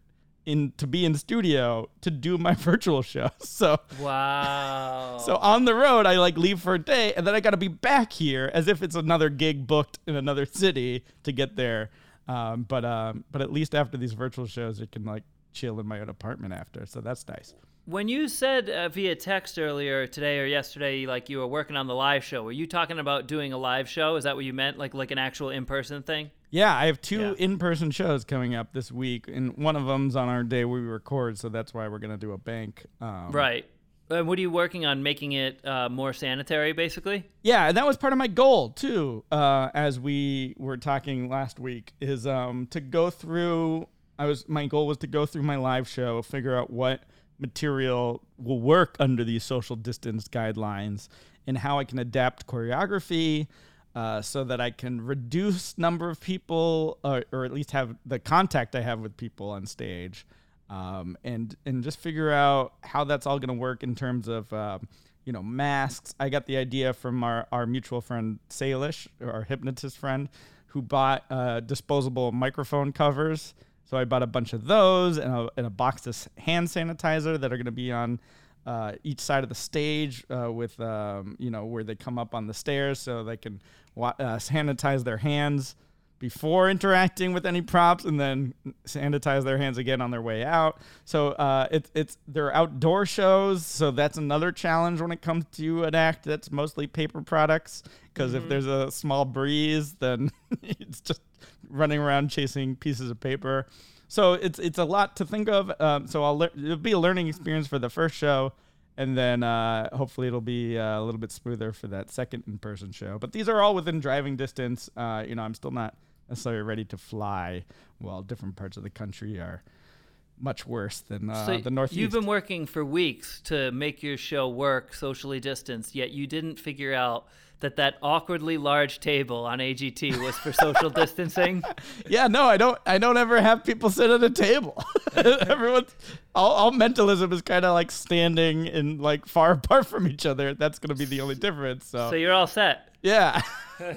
in to be in studio to do my virtual show. So Wow. so on the road, I like leave for a day, and then I got to be back here as if it's another gig booked in another city to get there. Um, but um, but at least after these virtual shows, I can like chill in my own apartment after. So that's nice. when you said uh, via text earlier today or yesterday, like you were working on the live show, were you talking about doing a live show? Is that what you meant, like like an actual in person thing? Yeah, I have two Yeah. in-person shows coming up this week, and one of them's on our day we record, so that's why we're gonna do a bank. Um, Right. And what are you working on? Making it uh, more sanitary, basically. Yeah, and that was part of my goal too. Uh, as we were talking last week, is um, to go through. I was my goal was to go through my live show, figure out what material will work under these social distance guidelines and how I can adapt choreography uh, so that I can reduce number of people or, or at least have the contact I have with people on stage um, and and just figure out how that's all going to work in terms of um, you know masks. I got the idea from our, our mutual friend Salish, our hypnotist friend, who bought uh, disposable microphone covers. So I bought a bunch of those and a, and a box of hand sanitizer that are going to be on uh, each side of the stage uh, with um, you know where they come up on the stairs so they can wa- uh, sanitize their hands before interacting with any props and then sanitize their hands again on their way out. So uh, it's it's they're outdoor shows, so that's another challenge when it comes to an act that's mostly paper products. Because if there's a small breeze, then it's just running around chasing pieces of paper. So it's it's a lot to think of. Um, so I'll le- it'll be a learning experience for the first show, and then uh, hopefully it'll be uh, a little bit smoother for that second in person show. But these are all within driving distance. Uh, you know, I'm still not necessarily ready to fly. While different parts of the country are much worse than uh, So the Northeast. You've been working for weeks to make your show work socially distanced, yet you didn't figure out that that awkwardly large table on AGT was for social distancing. yeah, no, I don't. I don't ever have people sit at a table. Everyone, all, all mentalism is kind of like standing and like far apart from each other. That's gonna be the only difference. So, So you're all set. yeah.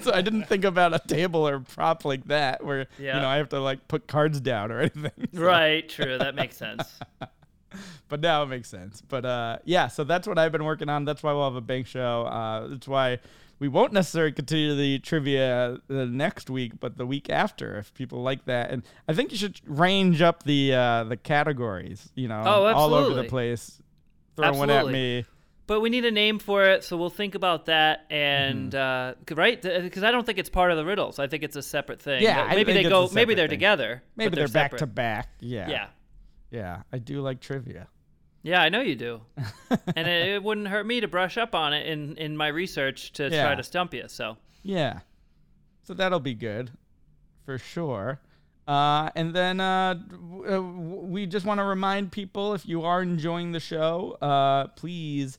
so I didn't think about a table or prop like that where Yeah. you know I have to like put cards down or anything. So- Right, true. That makes sense. but now it makes sense. But uh, yeah, so that's what I've been working on. That's why we'll have a bank show. Uh, that's why we won't necessarily continue the trivia the next week, but the week after, if people like that. And I think you should range up the uh, the categories. You know, Oh, all over the place. Throw one at me. But we need a name for it, so we'll think about that. And uh, c- right, because I don't think it's part of the riddles. I think it's a separate thing. Yeah, I maybe think they go. Maybe they're thing. together. Maybe they're, back to back. Yeah. Yeah, Yeah. I do like trivia. Yeah, I know you do. and it, it wouldn't hurt me to brush up on it in in my research to Yeah. try to stump you. So Yeah. So that'll be good for sure. Uh, and then uh, w- uh, we just want to remind people if you are enjoying the show, uh, please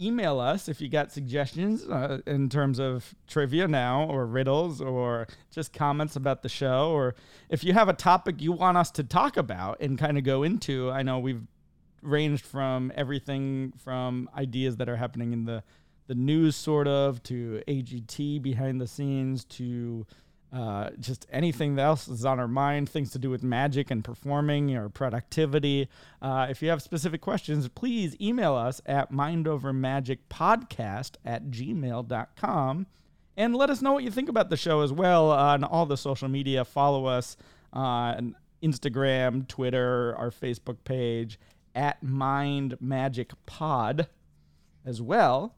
email us if you got suggestions uh, in terms of trivia now or riddles or just comments about the show or if you have a topic you want us to talk about and kind of go into. I know we've ranged from everything from ideas that are happening in the the news sort of to AGT behind the scenes to uh, just anything else is on our mind, things to do with magic and performing or productivity. Uh, if you have specific questions, please email us at mindovermagicpodcast at gmail.com and let us know what you think about the show as well on all the social media. Follow us on Instagram, Twitter, our Facebook page at Mind Magic Pod as well.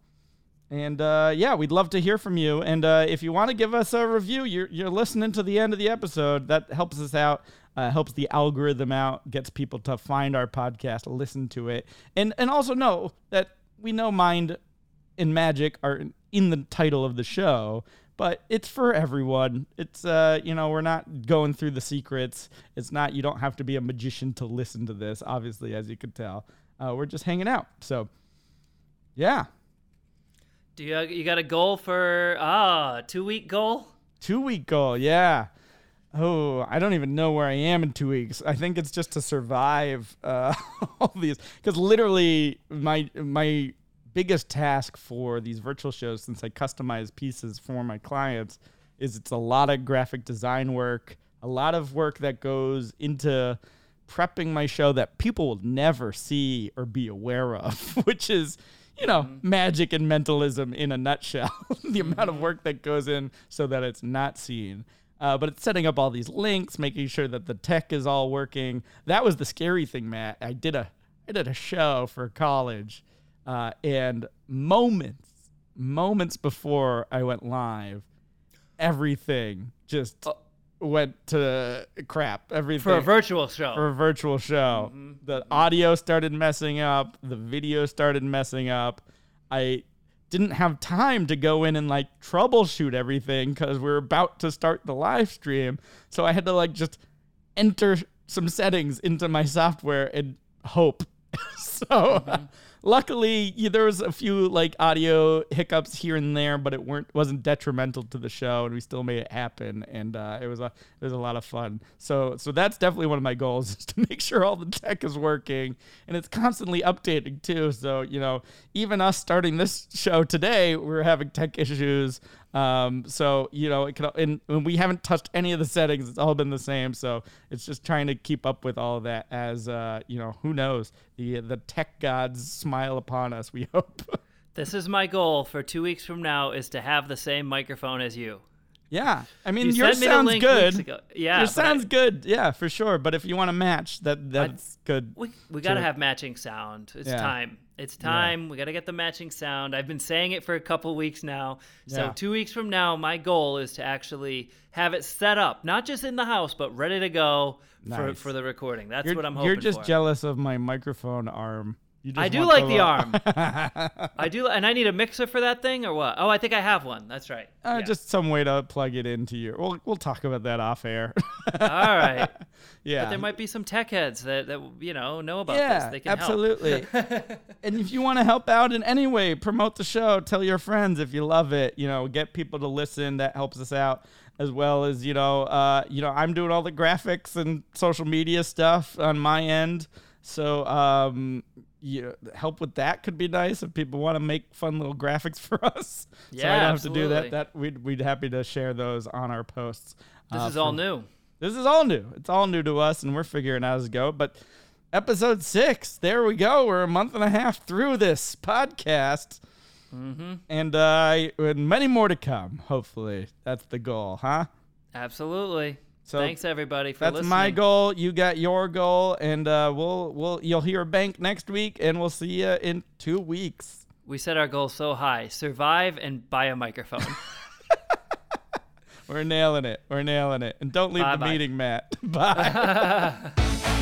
And uh, yeah, we'd love to hear from you. And uh, if you want to give us a review, you're, you're listening to the end of the episode. That helps us out, uh, helps the algorithm out, gets people to find our podcast, listen to it, and and also know that we know mind and magic are in the title of the show. But it's for everyone. It's uh, you know, we're not going through the secrets. It's not you don't have to be a magician to listen to this. Obviously, as you could tell, uh, we're just hanging out. So, yeah. do you you got a goal for ah two week goal? Two week goal, yeah. Oh, I don't even know where I am in two weeks. I think it's just to survive uh, all these, because literally my my biggest task for these virtual shows, since I customize pieces for my clients, is it's a lot of graphic design work, a lot of work that goes into prepping my show that people will never see or be aware of, which is, you know, magic and mentalism in a nutshell. the amount of work that goes in so that it's not seen. Uh, but it's setting up all these links, making sure that the tech is all working. That was the scary thing, Matt. I did a I did a show for college, uh, and moments moments before I went live, everything just went to crap. Everything For a virtual show. for a virtual show. The audio started messing up, the video started messing up. I didn't have time to go in and like troubleshoot everything because we are about to start the live stream. So I had to like just enter some settings into my software and hope. so mm-hmm. Luckily yeah, there was a few like audio hiccups here and there, but it weren't wasn't detrimental to the show, and we still made it happen, and uh, it was a it was a lot of fun. So so that's definitely one of my goals is to make sure all the tech is working, and it's constantly updating too. So you know, even us starting this show today, we're having tech issues. Um, so you know, it can, and, and, we haven't touched any of the settings. It's all been the same. So it's just trying to keep up with all that. As uh, you know, who knows? The the tech gods smile upon us. We hope. this is my goal for two weeks from now: is to have the same microphone as you. Yeah, I mean, you yours sounds good. Yeah, yours sounds I, good. Yeah, for sure. But if you want to match, that that's I, good. We we got to have matching sound. It's yeah. time. It's time. Yeah. We got to get the matching sound. I've been saying it for a couple weeks now. So, yeah. two weeks from now, my goal is to actually have it set up, not just in the house, but ready to go nice. for, for the recording. That's you're, what I'm hoping for. You're just for. jealous of my microphone arm. I do like the arm. I do, and I need a mixer for that thing, or what? Oh, I think I have one. That's right. Uh, yeah. Just some way to plug it into your. We'll we'll talk about that off air. All right. Yeah. But there might be some tech heads that, that you know know about yeah, this. They can absolutely. and if you want to help out in any way, promote the show. Tell your friends if you love it. You know, get people to listen. That helps us out as well as you know. Uh, you know, I'm doing all the graphics and social media stuff on my end. So um, you help with that could be nice if people want to make fun little graphics for us. Yeah, so I don't absolutely. have to do that. That we'd we'd happy to share those on our posts. This uh, is all new. This is all new. It's all new to us, and we're figuring out as we go. But episode six, there we go. We're a month and a half through this podcast. Mm-hmm. And uh, and many more to come. Hopefully, that's the goal, huh? Absolutely. So thanks everybody for that's listening. my goal. You got your goal, and uh, we'll we'll you'll hear a bank next week, and we'll see you in two weeks. We set our goal so high: survive and buy a microphone. We're nailing it. We're nailing it. And don't leave bye the bye. meeting, Matt. Bye.